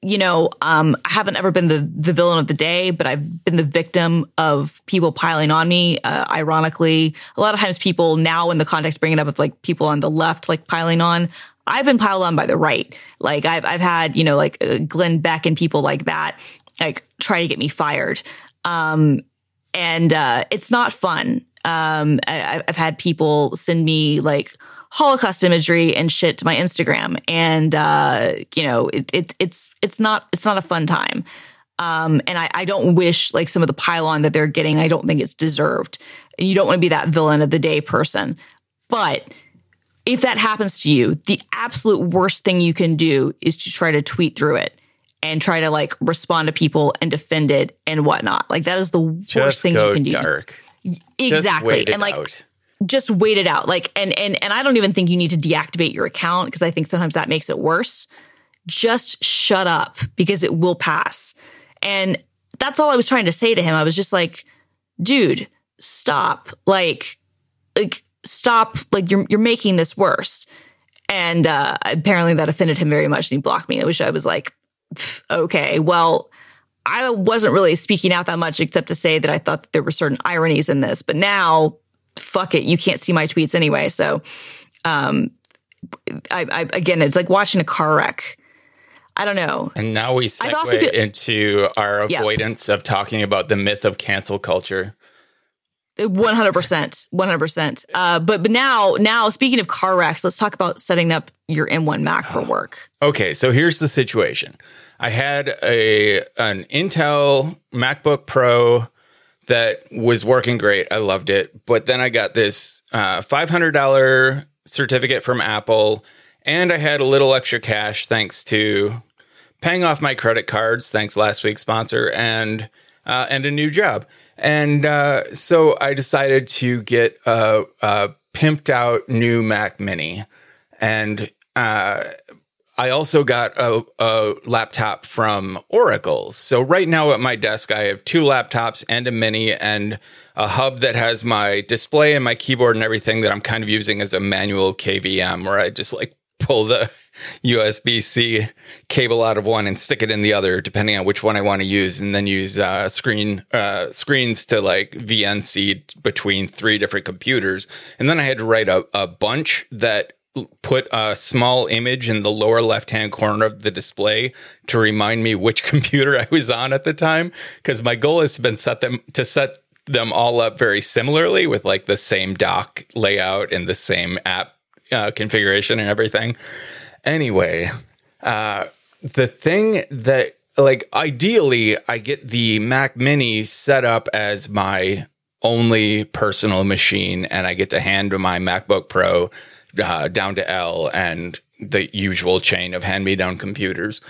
you know, um, I haven't ever been the the villain of the day, but I've been the victim of people piling on me. Uh, ironically, a lot of times people now in the context bring it up of like people on the left like piling on. I've been piled on by the right. Like I've I've had you know like uh, Glenn Beck and people like that like try to get me fired. Um, and uh, it's not fun. Um, I, I've had people send me like Holocaust imagery and shit to my Instagram, and uh, you know, it, it, it's it's not it's not a fun time. Um, and I, I don't wish like some of the pylon that they're getting. I don't think it's deserved. You don't want to be that villain of the day person, but if that happens to you, the absolute worst thing you can do is to try to tweet through it and try to like respond to people and defend it and whatnot. Like that is the worst Just thing you can do. dark. Exactly. and like out. Just wait it out. Like and and and I don't even think you need to deactivate your account because I think sometimes that makes it worse. Just shut up because it will pass. And that's all I was trying to say to him. I was just like, dude, stop. Like like stop like you're you're making this worse. And uh apparently that offended him very much and he blocked me. I wish I was like, okay, well, I wasn't really speaking out that much except to say that I thought that there were certain ironies in this. But now, fuck it, you can't see my tweets anyway. So, um, I, I again, it's like watching a car wreck. I don't know. And now we segue feel- into our Yeah. avoidance of talking about the myth of cancel culture. One hundred percent, one hundred percent. Uh, But but now now speaking of car wrecks, let's talk about setting up your M1 Mac for work. Okay, so here's the situation. I had a an Intel MacBook Pro that was working great. I loved it, but then I got this uh, five hundred dollar certificate from Apple, and I had a little extra cash thanks to paying off my credit cards. Thanks last week's sponsor and uh, and a new job. And uh, so I decided to get a, a pimped out new Mac Mini, and uh, I also got a, a laptop from Oracle. So right now at my desk, I have two laptops and a mini and a hub that has my display and my keyboard and everything that I'm kind of using as a manual KVM where I just like pull the USB C cable out of one and stick it in the other, depending on which one I want to use, and then use uh, screen uh, screens to like VNC between three different computers. And then I had to write a, a bunch that put a small image in the lower left hand corner of the display to remind me which computer I was on at the time. Because my goal has been set them to set them all up very similarly with like the same dock layout and the same app uh, configuration and everything. Anyway, uh, the thing that like ideally I get the Mac Mini set up as my only personal machine, and I get to hand my MacBook Pro uh, down to L and the usual chain of hand me down computers.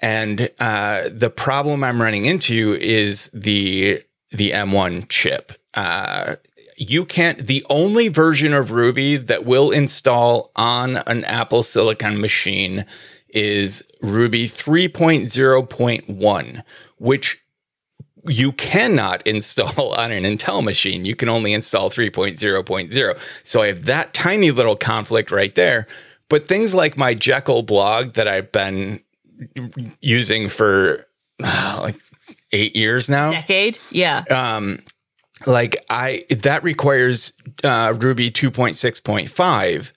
And uh, the problem I'm running into is the the M1 chip. Uh, you can't. The only version of Ruby that will install on an Apple Silicon machine is Ruby 3.0.1, which you cannot install on an Intel machine. You can only install 3.0.0. So I have that tiny little conflict right there. But things like my Jekyll blog that I've been using for uh, like eight years now, Decade. Yeah. um, like I that requires uh, Ruby 2.6.5,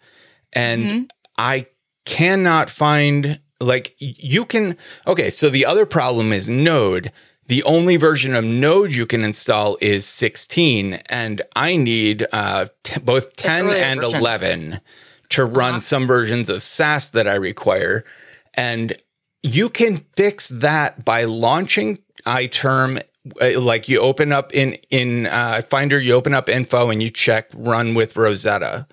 and I cannot find like you can. Okay, so the other problem is Node. The only version of Node you can install is 16, and I need uh, t- both 10 and version. 11 to run some versions of Sass that I require. And you can fix that by launching iTerm. uh, Like you open up in in uh, Finder, you open up info and you check run with Rosetta,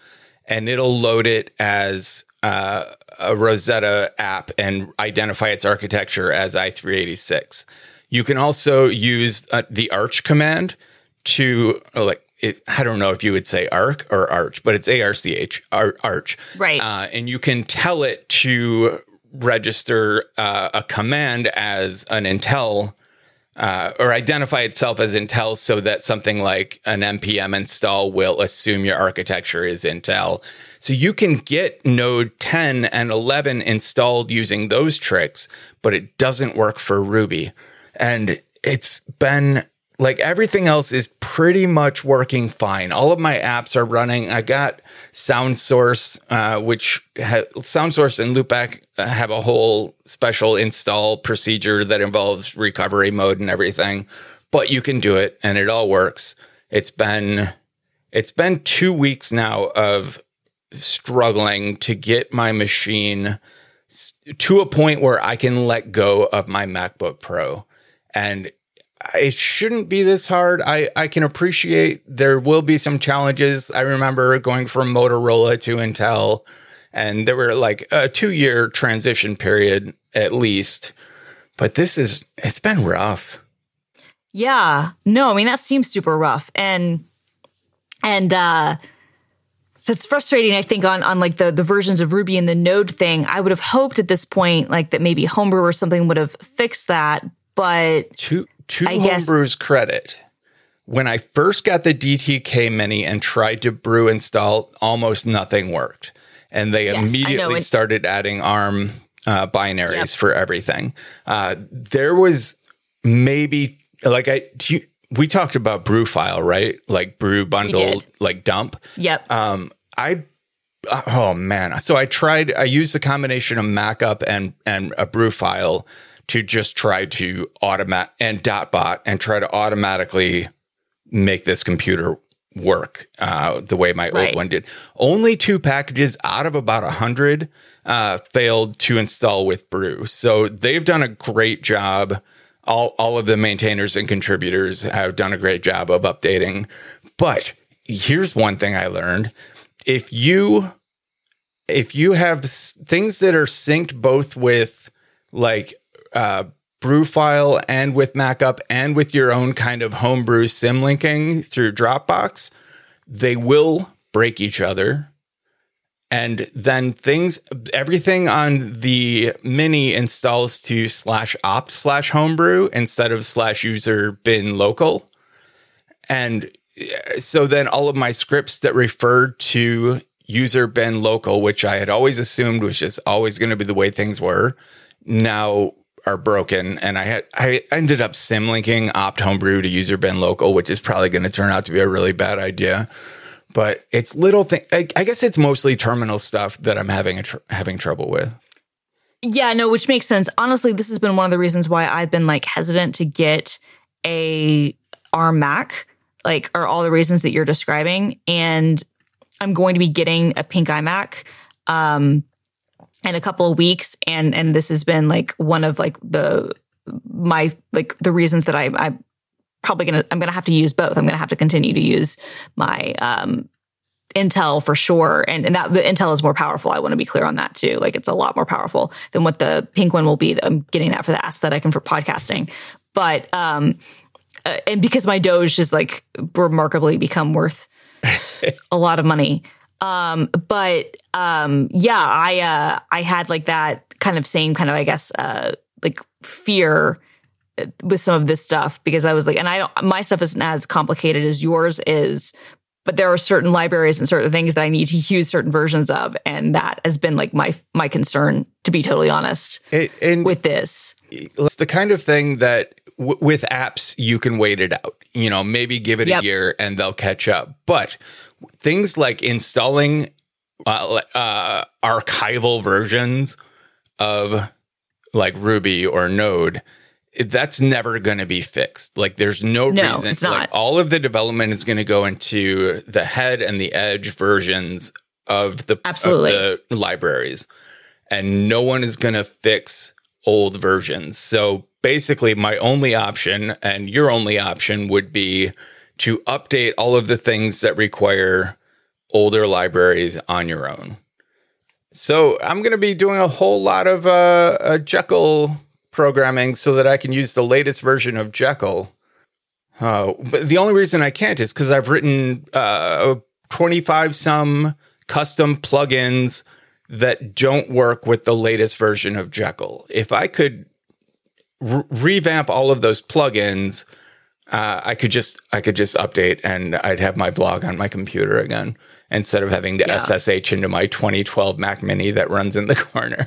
and it'll load it as uh, a Rosetta app and identify its architecture as i386. You can also use uh, the Arch command to uh, like it, I don't know if you would say arc or arch, but it's A R C H ar- arch, Right. Uh, and you can tell it to register uh, a command as an Intel uh, or identify itself as Intel so that something like an npm install will assume your architecture is Intel. So you can get Node 10 and 11 installed using those tricks, but it doesn't work for Ruby. And it's been like everything else is pretty much working fine. All of my apps are running. I got SoundSource, uh, which ha- SoundSource and Loopback have a whole special install procedure that involves recovery mode and everything. But you can do it, and it all works. It's been it's been two weeks now of struggling to get my machine to a point where I can let go of my MacBook Pro. And it shouldn't be this hard. I, I can appreciate there will be some challenges. I remember going from Motorola to Intel, and there were like a two year transition period at least. But this is, it's been rough. Yeah. No, I mean that seems super rough. And and uh that's frustrating, I think, on on like the the versions of Ruby and the Node thing. I would have hoped at this point, like that maybe Homebrew or something would have fixed that. But To, to I guess- Homebrew's credit, when I first got the DTK Mini and tried to brew install, almost nothing worked. And they know, immediately started adding ARM uh, binaries for everything. Uh, there was maybe like I do you, we talked about brew file, right? Like brew bundle, like dump. yep. Um, I oh man, so I tried. I used a combination of Mackup and and a brew file to just try to automate and dotbot and try to automatically make this computer work uh, the way my Right. old one did. Only two packages out of about a hundred uh, failed to install with Brew. So they've done a great job. All all of the maintainers and contributors have done a great job of updating. But here's one thing I learned: if you if you have things that are synced both with like uh, brew file and with Mackup and with your own kind of homebrew symlinking through Dropbox, they will break each other. And then things, everything on the mini installs to slash opt slash homebrew instead of slash user bin local. And uh, so then all of my scripts that referred to user bin local, which I had always assumed was just always going to be the way things were, now are broken. And I had I ended up symlinking opt homebrew to user bin local, which is probably going to turn out to be a really bad idea. But it's little thing. I, I guess it's mostly terminal stuff that I'm having tr- having trouble with. Yeah, no, which makes sense. Honestly, this has been one of the reasons why I've been like hesitant to get a Mac, like are all the reasons that you're describing. And I'm going to be getting a pink iMac um in a couple of weeks. And and this has been like one of like the my like the reasons that I I probably gonna I'm gonna have to use both. I'm gonna have to continue to use my um Intel for sure. And, and that the Intel is more powerful. I want to be clear on that too. Like it's a lot more powerful than what the pink one will be. I'm getting that for the aesthetic and for podcasting. But, um, uh, and because my Doge has like remarkably become worth a lot of money. Um, but, um, yeah, I, uh, I had like that kind of same kind of, I guess, uh, like fear with some of this stuff because I was like, and I don't, my stuff isn't as complicated as yours is, but there are certain libraries and certain things that I need to use certain versions of, and that has been like my my concern, to be totally honest, It, and with this. it's the kind of thing that w- with apps you can wait it out. You know, maybe give it Yep. a year and they'll catch up. But things like installing uh, uh, archival versions of like Ruby or Node, that's never going to be fixed. Like, there's no, No, reason. it's Like, not. all of the development is going to go into the head and the edge versions of the of Absolutely. the libraries, and no one is going to fix old versions. So basically, my only option and your only option would be to update all of the things that require older libraries on your own. So I'm going to be doing a whole lot of uh, uh, Jekyll programming so that I can use the latest version of Jekyll. Uh, but the only reason I can't is because I've written uh, 25 some custom plugins that don't work with the latest version of Jekyll. If I could re- revamp all of those plugins, uh, I could just I could just update and I'd have my blog on my computer again instead of having to Yeah. SSH into my 2012 Mac Mini that runs in the corner.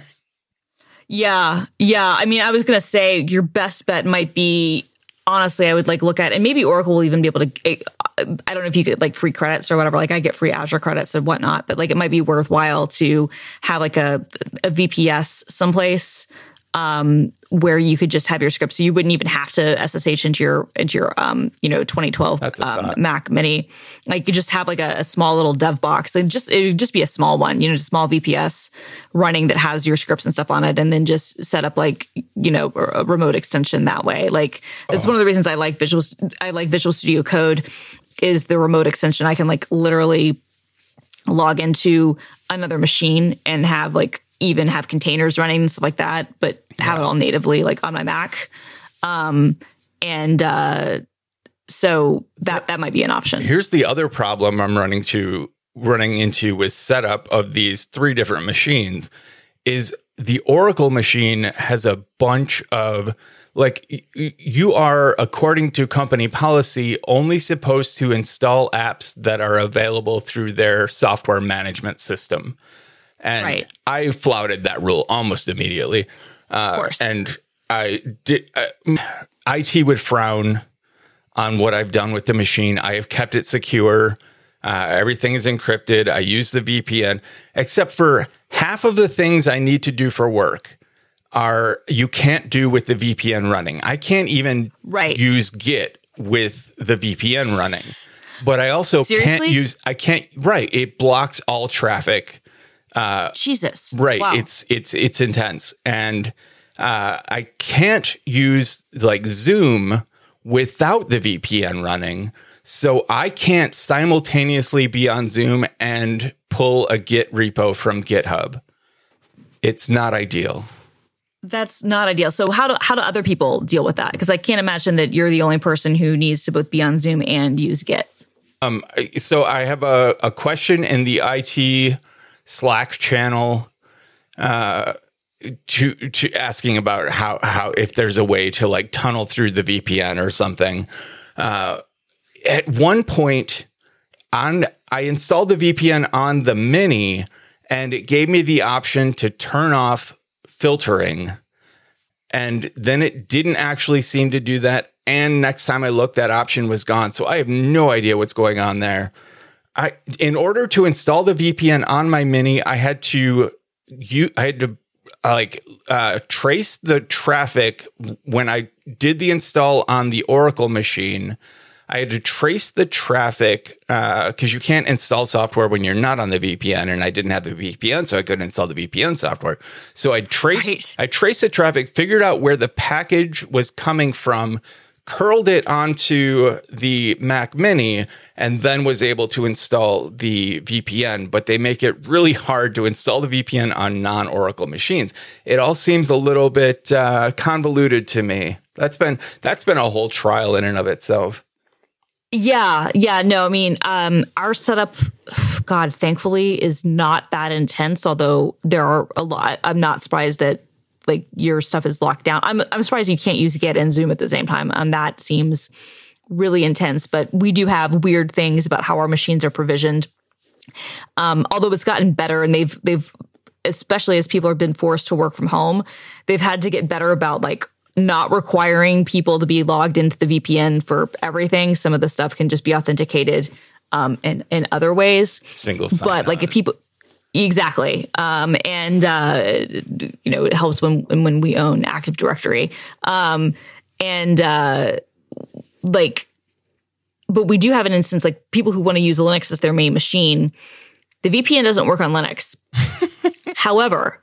Yeah, yeah. I mean, I was gonna say your best bet might be honestly. I would like look at, and maybe Oracle will even be able to. eh, I don't know if you get like free credits or whatever. Like I get free Azure credits and whatnot, but like it might be worthwhile to have like a a VPS someplace um, where you could just have your script, so you wouldn't even have to SSH into your into your um, you know 2012 um. Mac Mini. Like you just have like a, a small little dev box. It just it would just be a small one, you know, just a small VPS running that has your scripts and stuff on it, and then just set up like you know a remote extension that way. Like that's one of the reasons I like Visual. I like Visual Studio Code is the remote extension. I can like literally log into another machine and have like even have containers running and stuff like that, but have it all natively like on my Mac. Um, and uh, so that that might be an option. Here's the other problem I'm running to running into with setup of these three different machines is the Oracle machine has a bunch of like you are according to company policy only supposed to install apps that are available through their software management system. And Right. I flouted that rule almost immediately. Uh, course. And I did. Uh, IT would frown on what I've done with the machine. I have kept it secure. Uh, everything is encrypted. I use the VPN, except for half of the things I need to do for work are you can't do with the VPN running. I can't even Right. use Git with the VPN running. But I also can't use I can't right, it blocks all traffic. Jesus, Right. Wow. It's it's it's intense. And uh, I can't use like Zoom without the VPN running. So I can't simultaneously be on Zoom and pull a Git repo from GitHub. It's not ideal. That's not ideal. So how do how do other people deal with that? Because I can't imagine that you're the only person who needs to both be on Zoom and use Git. Um, So I have a, a question in the IT Slack channel uh, to, to asking about how, how if there's a way to like tunnel through the VPN or something. Uh, at one point, on I installed the VPN on the Mini, and it gave me the option to turn off filtering and then it didn't actually seem to do that. And next time I looked, that option was gone. So I have no idea what's going on there. I, in order to install the VPN on my Mini, I had to, you, I had to uh, like uh, trace the traffic when I did the install on the Oracle machine. I had to trace the traffic because you can't install software when you're not on the VPN, and I didn't have the VPN, so I couldn't install the VPN software. So I traced, Right. I traced the traffic, figured out where the package was coming from, curled it onto the Mac Mini, and then was able to install the VPN. But they make it really hard to install the VPN on non-Oracle machines. It all seems a little bit uh, convoluted to me. That's been that's been a whole trial in and of itself. Yeah, yeah, no, I mean, um, our setup, God, thankfully, is not that intense. Although there are a lot, I'm not surprised that like your stuff is locked down. I'm I'm surprised you can't use Git and Zoom at the same time. And that seems really intense. But we do have weird things about how our machines are provisioned. Um, although it's gotten better, and they've they've especially as people have been forced to work from home, they've had to get better about like not requiring people to be logged into the VPN for everything. Some of the stuff can just be authenticated um, in in other ways. Single, but like if people exactly, um, and uh, you know, it helps when when we own Active Directory, um, and uh, like, but we do have an instance like people who want to use Linux as their main machine. The VPN doesn't work on Linux. however,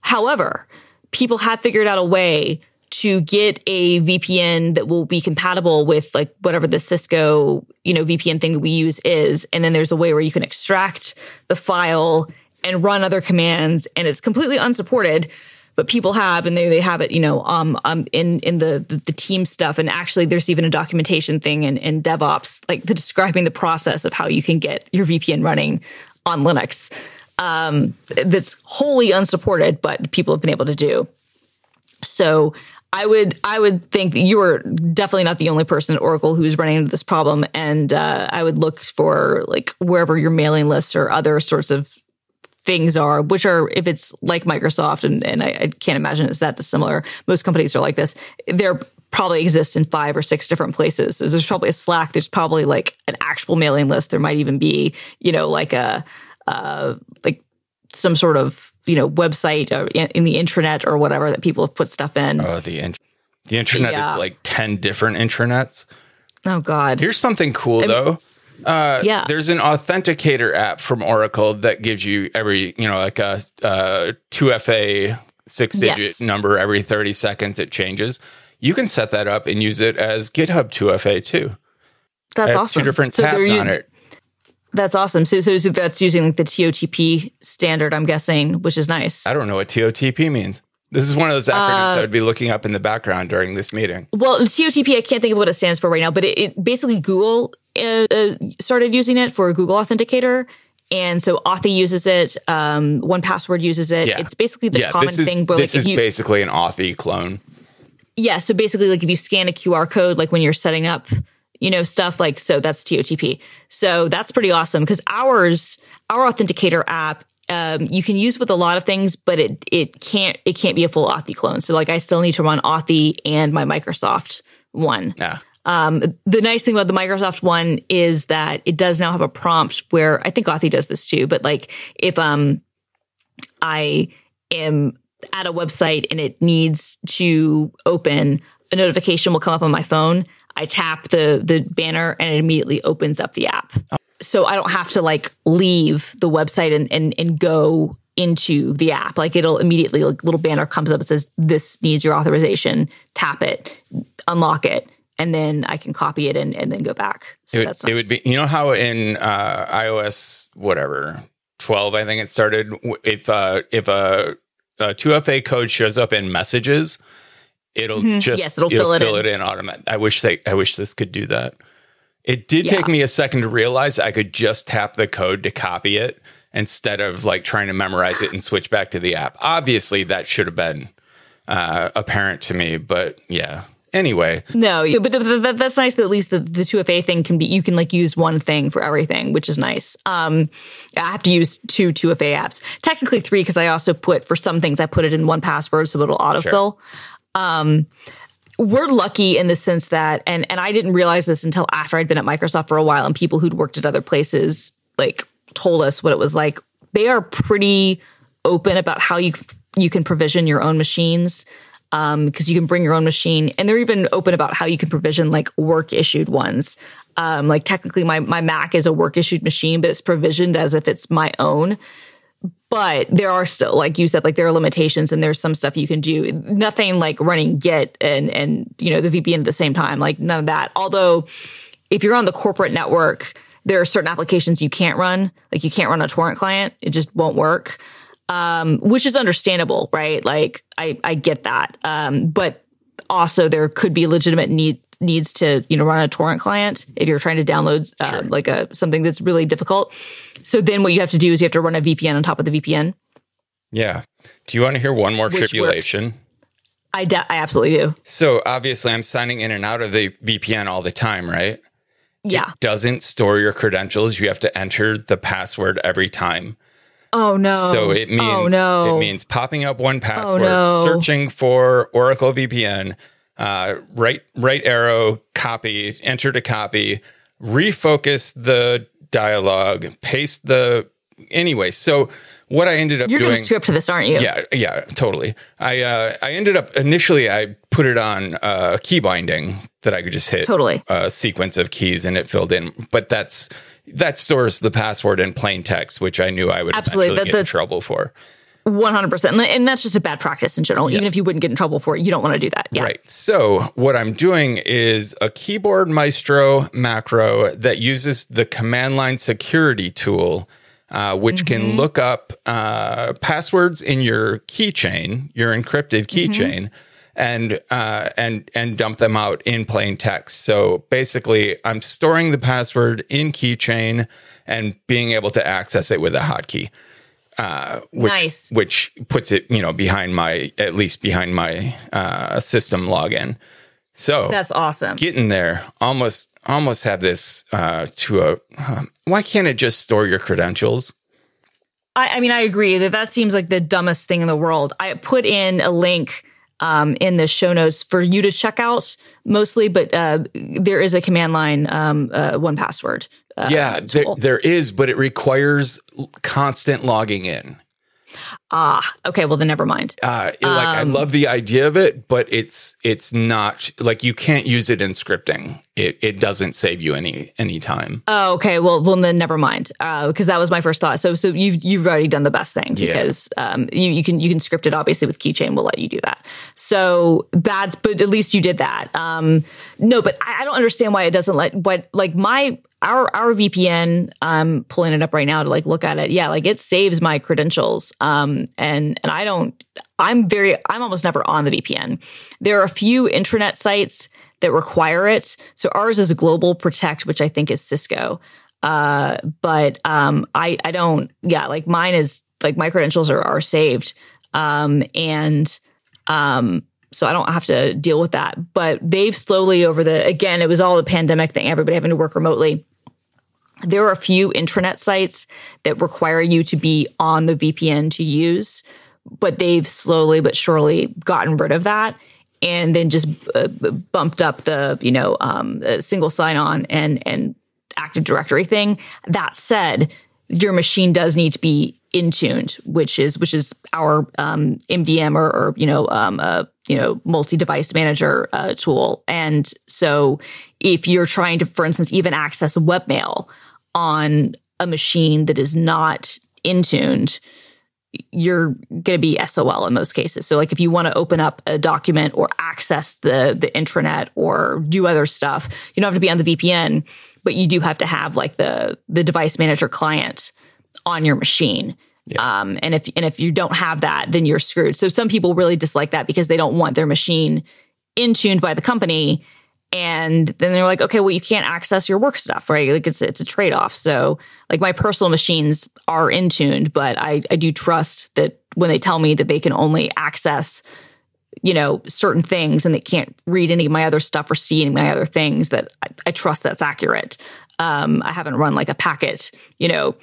however, people have figured out a way to get a VPN that will be compatible with like whatever the Cisco, you know, VPN thing that we use is. And then there's a way where you can extract the file and run other commands and it's completely unsupported. But people have, and they, they have it, you know, um, um, in, in the, the, the team stuff. And actually there's even a documentation thing in, in DevOps, like the describing the process of how you can get your VPN running on Linux. Um, that's wholly unsupported, but people have been able to do. So I would I would think that you are definitely not the only person at Oracle who's running into this problem, and uh, I would look for like wherever your mailing lists or other sorts of things are, which are if it's like Microsoft, and, and I, I can't imagine it's that dissimilar. Most companies are like this. They're probably exist in five or six different places. So there's probably a Slack. There's probably like an actual mailing list. There might even be, you know, like a, uh, like some sort of you know website or in the intranet or whatever that people have put stuff in. Oh, the int- the internet yeah. is like ten different intranets. Oh God! Here's something cool I mean, though. Uh, yeah, there's an authenticator app from Oracle that gives you every you know like a two FA six digit yes. number every 30 seconds. It changes. You can set that up and use it as GitHub 2FA too. That's awesome. Two different so tabs on it. That's awesome. So, so, so that's using like the TOTP standard, I'm guessing, which is nice. I don't know what TOTP means. This is one of those acronyms uh, I would be looking up in the background during this meeting. Well, TOTP, I can't think of what it stands for right now, but it, it basically Google uh, uh, started using it for Google Authenticator. And so Authy uses it. Um, 1Password uses it. Yeah. It's basically the yeah, common this is, thing. But this like is you, basically an Authy clone. Yeah. So basically, like if you scan a QR code, like when you're setting up you know, stuff like so that's TOTP. So that's pretty awesome because ours, our authenticator app, um, you can use with a lot of things, but it it can't it can't be a full Authy clone. So like I still need to run Authy and my Microsoft one. Yeah. Um, the nice thing about the Microsoft one is that it does now have a prompt where I think Authy does this too, but like if um I am at a website and it needs to open, a notification will come up on my phone. I tap the the banner and it immediately opens up the app. So I don't have to like leave the website and and, and go into the app. Like it'll immediately like little banner comes up and says this needs your authorization. Tap it, unlock it, and then I can copy it and, and then go back. So it, that's nice. it would be you know how in uh, iOS whatever twelve I think it started if uh, if a, a 2FA code shows up in messages it'll mm-hmm. just yes, it'll, it'll fill, fill it in, in automatic. I wish they I wish this could do that. It did yeah. take me a second to realize I could just tap the code to copy it instead of like trying to memorize it and switch back to the app. Obviously, that should have been uh, apparent to me, but yeah. Anyway, no, but that's nice that at least the, the 2FA thing can be, you can like use one thing for everything, which is nice. Um, I have to use two 2FA apps, technically three, because I also put for some things, I put it in 1Password so it'll autofill. Sure. Um, we're lucky in the sense that, and and I didn't realize this until after I'd been at Microsoft for a while, and people who'd worked at other places like told us what it was like. They are pretty open about how you you can provision your own machines because um, you can bring your own machine, and they're even open about how you can provision like work issued ones. Um, like technically, my my Mac is a work issued machine, but it's provisioned as if it's my own. But there are still like you said like there are limitations and there's some stuff you can do. Nothing like running git and and you know the vpn at the same time like none of that. Although if you're on the corporate network there are certain applications you can't run. Like you can't run a torrent client. It just won't work um, which is understandable right like i i get that um, but also there could be legitimate need needs to you know run a torrent client if you're trying to download uh, sure. like a something that's really difficult so then what you have to do is you have to run a VPN on top of the VPN. Yeah. Do you want to hear one more tribulation? I, de- I absolutely do. So obviously, I'm signing in and out of the VPN all the time, right? Yeah. It doesn't store your credentials. You have to enter the password every time. Oh no. So it means Oh no. it means popping up 1Password, no. searching for Oracle VPN, uh, right right arrow, copy, enter to copy, refocus the dialogue, paste the anyway. So what I ended up You're doing going to script to this, aren't you? yeah, yeah, totally. I uh, I ended up initially I put it on uh, key binding that I could just hit Totally. a sequence of keys and it filled in. But that's that stores the password in plain text, which I knew I would Absolutely. That- get in trouble for. One hundred percent, and that's just a bad practice in general. Even if you wouldn't get in trouble for it, you don't want to do that. Yeah. Right. So what I'm doing is a Keyboard Maestro macro that uses the command line security tool, uh, which can look up uh, passwords in your keychain, your encrypted keychain, and uh, and and dump them out in plain text. So basically, I'm storing the password in keychain and being able to access it with a hotkey uh, which Nice. which puts it you know behind my at least behind my uh, system login. So That's awesome. getting there, almost almost have this uh, to a. Um, why can't it just store your credentials? I, I mean, I agree that that seems like the dumbest thing in the world. I put in a link um, in the show notes for you to check out mostly, but uh, there is a command line um, uh, 1Password. Uh, yeah, there, there is, but it requires constant logging in. Ah, okay. Well, then never mind. Uh, it- like I Um, love the idea of it, but it's it's not like you can't use it in scripting. It it doesn't save you any any time. Oh, okay. Well, well, then never mind. Uh, because that was my first thought. So, so you've you've already done the best thing Yeah. because um you, you can you can script it obviously with Keychain We'll let you do that. So that's but at least you did that. Um, no, but I, I don't understand why it doesn't let. But like my our our VPN, um, pulling it up right now to like look at it. Yeah, like it saves my credentials. Um, and and I don't. I'm very. I'm almost never on the VPN. There are a few intranet sites that require it. So ours is GlobalProtect, which I think is Cisco. Uh, but um, I I don't. Yeah, like mine is like my credentials are are saved. Um, and um, so I don't have to deal with that. But they've slowly over the again, it was all the pandemic thing, everybody having to work remotely. There are a few intranet sites that require you to be on the VPN to use, but they've slowly but surely gotten rid of that and then just uh, bumped up the you know um, uh, single sign on and and Active Directory thing. That said, your machine does need to be Intuned, which is which is our um, MDM or, or you know um, uh, you know multi device manager uh, tool. And so, if you're trying to, for instance, even access webmail on a machine that is not Intuned, you're going to be SOL in most cases. So like if you want to open up a document or access the the intranet or do other stuff, you don't have to be on the VPN, but you do have to have like the the device manager client on your machine. Um, and if and if you don't have that, then you're screwed. So some people really dislike that because they don't want their machine Intuned by the company. And then they're like, okay, well, you can't access your work stuff, right? Like it's it's a trade off. So like my personal machines are Intuned, but I I do trust that when they tell me that they can only access you know certain things and they can't read any of my other stuff or see any of my other things that I, I trust that's accurate. Um, I haven't run like a packet, you know,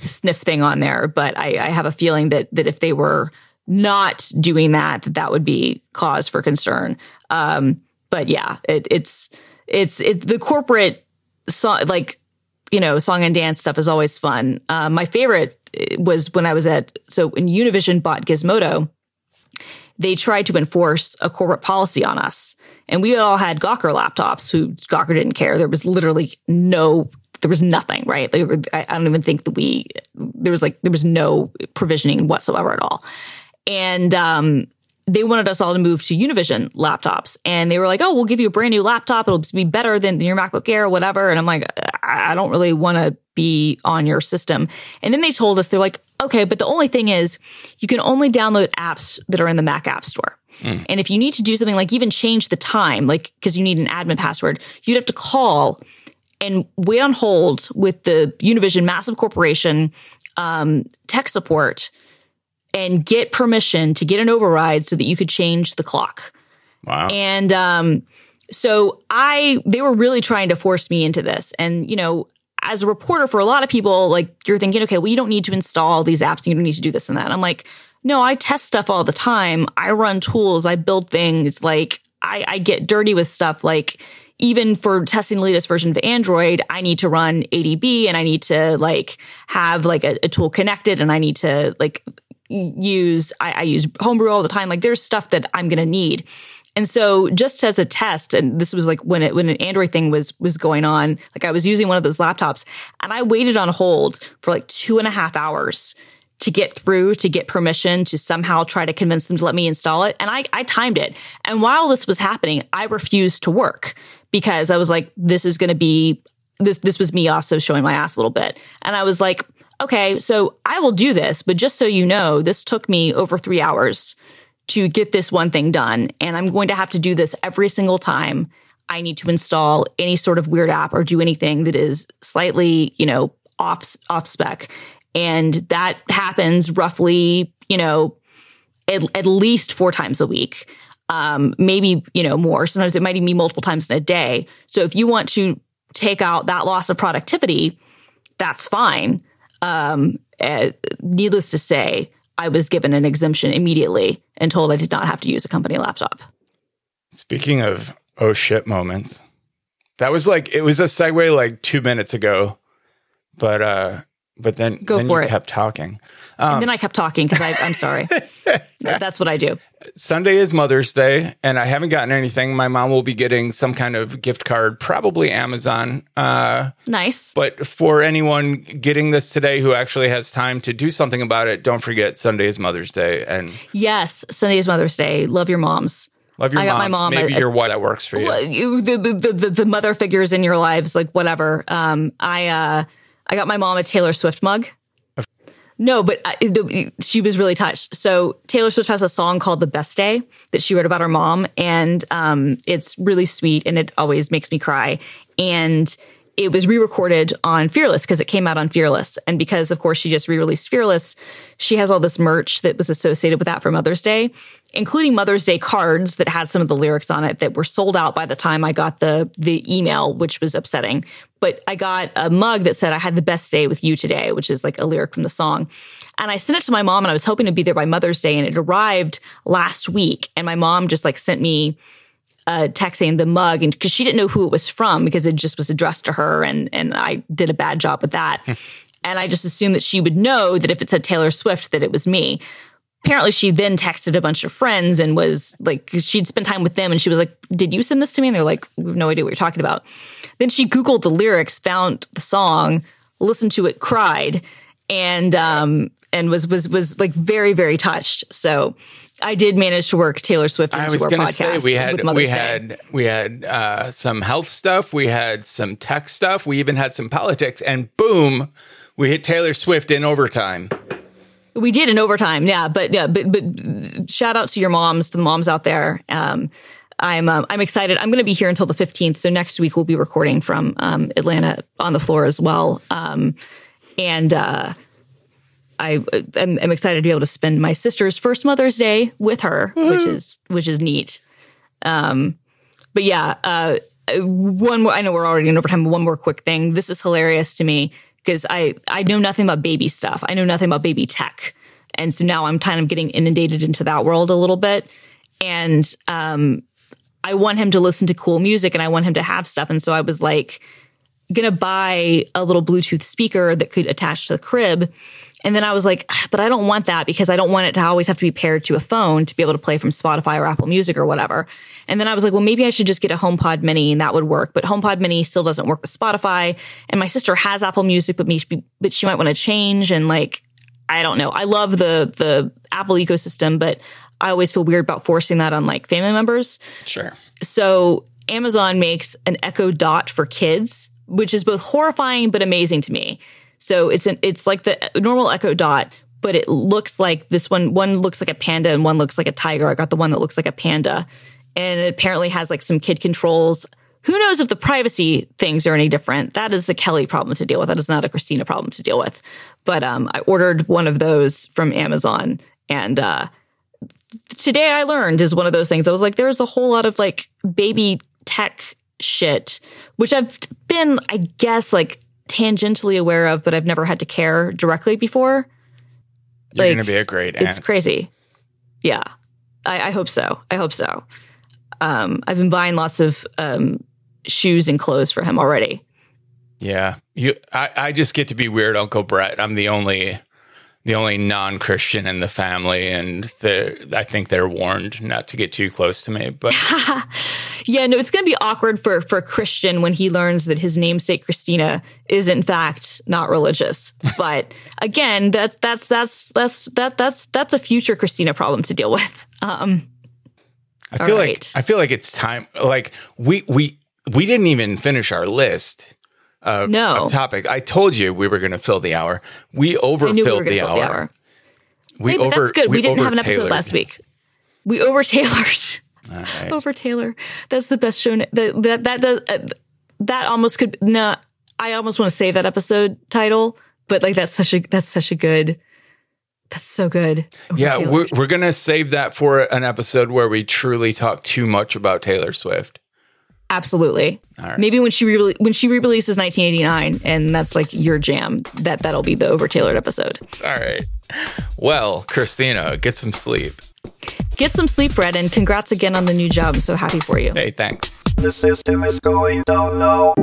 sniff thing on there, but I, I have a feeling that that if they were not doing that, that that would be cause for concern. Um, but yeah, it, it's it's it's the corporate song like you know song and dance stuff is always fun. Uh, my favorite was when I was at so when Univision bought Gizmodo, they tried to enforce a corporate policy on us, and we all had Gawker laptops. Who Gawker didn't care. There was literally no. There was nothing, right? They were, I I don't even think that we, there was like, there was no provisioning whatsoever at all. And, um, they wanted us all to move to Univision laptops. And they were like, oh, we'll give you a brand new laptop. It'll be better than your MacBook Air or whatever. And I'm like, I I don't really want to be on your system. And then they told us, they're like, okay, but the only thing is you can only download apps that are in the Mac App Store. And if you need to do something like even change the time, like because you need an admin password, you'd have to call and wait on hold with the Univision massive corporation um, tech support and get permission to get an override so that you could change the clock. Wow. And um, so I, they were really trying to force me into this. And, you know, as a reporter for a lot of people, like you're thinking, okay, well, you don't need to install these apps. You don't need to do this and that. And I'm like, no, I test stuff all the time. I run tools. I build things. Like I, I get dirty with stuff. Like even for testing the latest version of Android, I need to run ADB and I need to like have like a, a tool connected and I need to like use, I, I use Homebrew all the time. Like there's stuff that I'm going to need. And so just as a test, and this was like when it, when an Android thing was, was going on, like I was using one of those laptops and I waited on hold for like two and a half hours to get through, to get permission, to somehow try to convince them to let me install it. And I, I timed it. And while this was happening, I refused to work because I was like, this is going to be, this, this was me also showing my ass a little bit. And I was like, okay, so I will do this, but just so you know, this took me over three hours to get this one thing done. And I'm going to have to do this every single time I need to install any sort of weird app or do anything that is slightly, you know, off, off spec. And that happens roughly, you know, at, at least four times a week. Um, maybe, you know, more. Sometimes it might even be multiple times in a day. So if you want to take out that loss of productivity, that's fine. Um, uh, needless to say, I was given an exemption immediately and told I did not have to use a company laptop. Speaking of oh shit moments, that was like it was a segue like two minutes ago, but uh, but then Go then for you it. kept talking. and then I kept talking because I'm sorry. That's what I do. Sunday is Mother's Day, and I haven't gotten anything. My mom will be getting some kind of gift card, probably Amazon. Uh, Nice. but for anyone getting this today who actually has time to do something about it, don't forget Sunday is Mother's Day, and Yes, Sunday is Mother's Day. Love your moms. love your I got moms. my mom Maybe a- your wife that works for you. You- the, the, the, the mother figures in your lives, like whatever. Um, I, uh, I got my mom a Taylor Swift mug. No, but I, she was really touched. So Taylor Swift has a song called "The Best Day" that she wrote about her mom, and um, it's really sweet, and it always makes me cry. And it was re-recorded on Fearless because it came out on Fearless, and because of course she just re-released Fearless, she has all this merch that was associated with that for Mother's Day, including Mother's Day cards that had some of the lyrics on it that were sold out by the time I got the the email, which was upsetting. But I got a mug that said I had the best day with you today, which is like a lyric from the song. And I sent it to my mom and I was hoping to be there by Mother's Day and it arrived last week and my mom just like sent me a text saying the mug and because she didn't know who it was from because it just was addressed to her and and I did a bad job with that. and I just assumed that she would know that if it said Taylor Swift that it was me. Apparently she then texted a bunch of friends and was like she'd spent time with them and she was like did you send this to me? And they're like we have no idea what you're talking about. Then she googled the lyrics found the song listened to it cried. And um and was was was like very very touched so i did manage to work taylor swift into I was our going to say podcast we had we Day. had we had uh, some health stuff, we had some tech stuff, we even had some politics, and boom, we hit Taylor Swift in overtime. We did in overtime, yeah. But yeah, but but shout out to your moms, to the moms out there. Um, I'm um, I'm excited. I'm going to be here until the 15th, so next week we'll be recording from um, Atlanta on the floor as well. Um, and uh, I am I'm excited to be able to spend my sister's first Mother's Day with her, which is which is neat. Um, but yeah, uh, one more. I know we're already in overtime. But one more quick thing. This is hilarious to me because I I know nothing about baby stuff. I know nothing about baby tech, and so now I'm kind of getting inundated into that world a little bit. And um, I want him to listen to cool music, and I want him to have stuff. And so I was like, gonna buy a little Bluetooth speaker that could attach to the crib. And then I was like, "Ah, but I don't want that because I don't want it to always have to be paired to a phone to be able to play from Spotify or Apple Music or whatever. And then I was like, well, maybe I should just get a HomePod Mini and that would work. But HomePod Mini still doesn't work with Spotify. And my sister has Apple Music, but me, but she might want to change. And like, I don't know. I love the the Apple ecosystem, but I always feel weird about forcing that on like family members. Sure. So Amazon makes an Echo Dot for kids, which is both horrifying but amazing to me. So it's an it's like the normal Echo Dot, but it looks like this one. One looks like a panda and one looks like a tiger. I got the one that looks like a panda, and it apparently has like some kid controls. Who knows if the privacy things are any different? That is a Kelly problem to deal with. That is not a Christina problem to deal with. But um, I ordered one of those from Amazon, and uh, today I learned is one of those things. I was like, there's a whole lot of like baby tech shit, which I've been, I guess, like tangentially aware of, but I've never had to care directly before. You're Like, gonna be a great aunt. It's crazy. Yeah. I, I hope so. I hope so. Um, I've been buying lots of um, shoes and clothes for him already. Yeah, you. I, I just get to be weird Uncle Brett. I'm the only, the only non-Christian in the family, and I think they're warned not to get too close to me. But Yeah, no, it's going to be awkward for for Christian when he learns that his namesake Christina is in fact not religious. But again, that's that's that's that's that that's that's a future Christina problem to deal with. Um, I feel like. I feel like it's time. Like we we we didn't even finish our list of, No. of topic. I told you we were going to fill the hour. We we overfilled going the, hour. the hour. We Hey, over. that's good. We, didn't have an episode last week. We over tailored. Right. over Taylor. That's the best show. That that that does uh, that almost could. No, I almost want to save that episode title, but like that's such a that's such a good. That's so good. Over Yeah, we're, we're going to save that for an episode where we truly talk too much about Taylor Swift. Absolutely. right. Maybe when she re- when she re-releases 1989, and that's like your jam. That that'll be the over tailored episode. All right. Well, Christina, get some sleep. Get some sleep, Brett, and congrats again on the new job. I'm so happy for you. Hey, thanks. The system is going down now.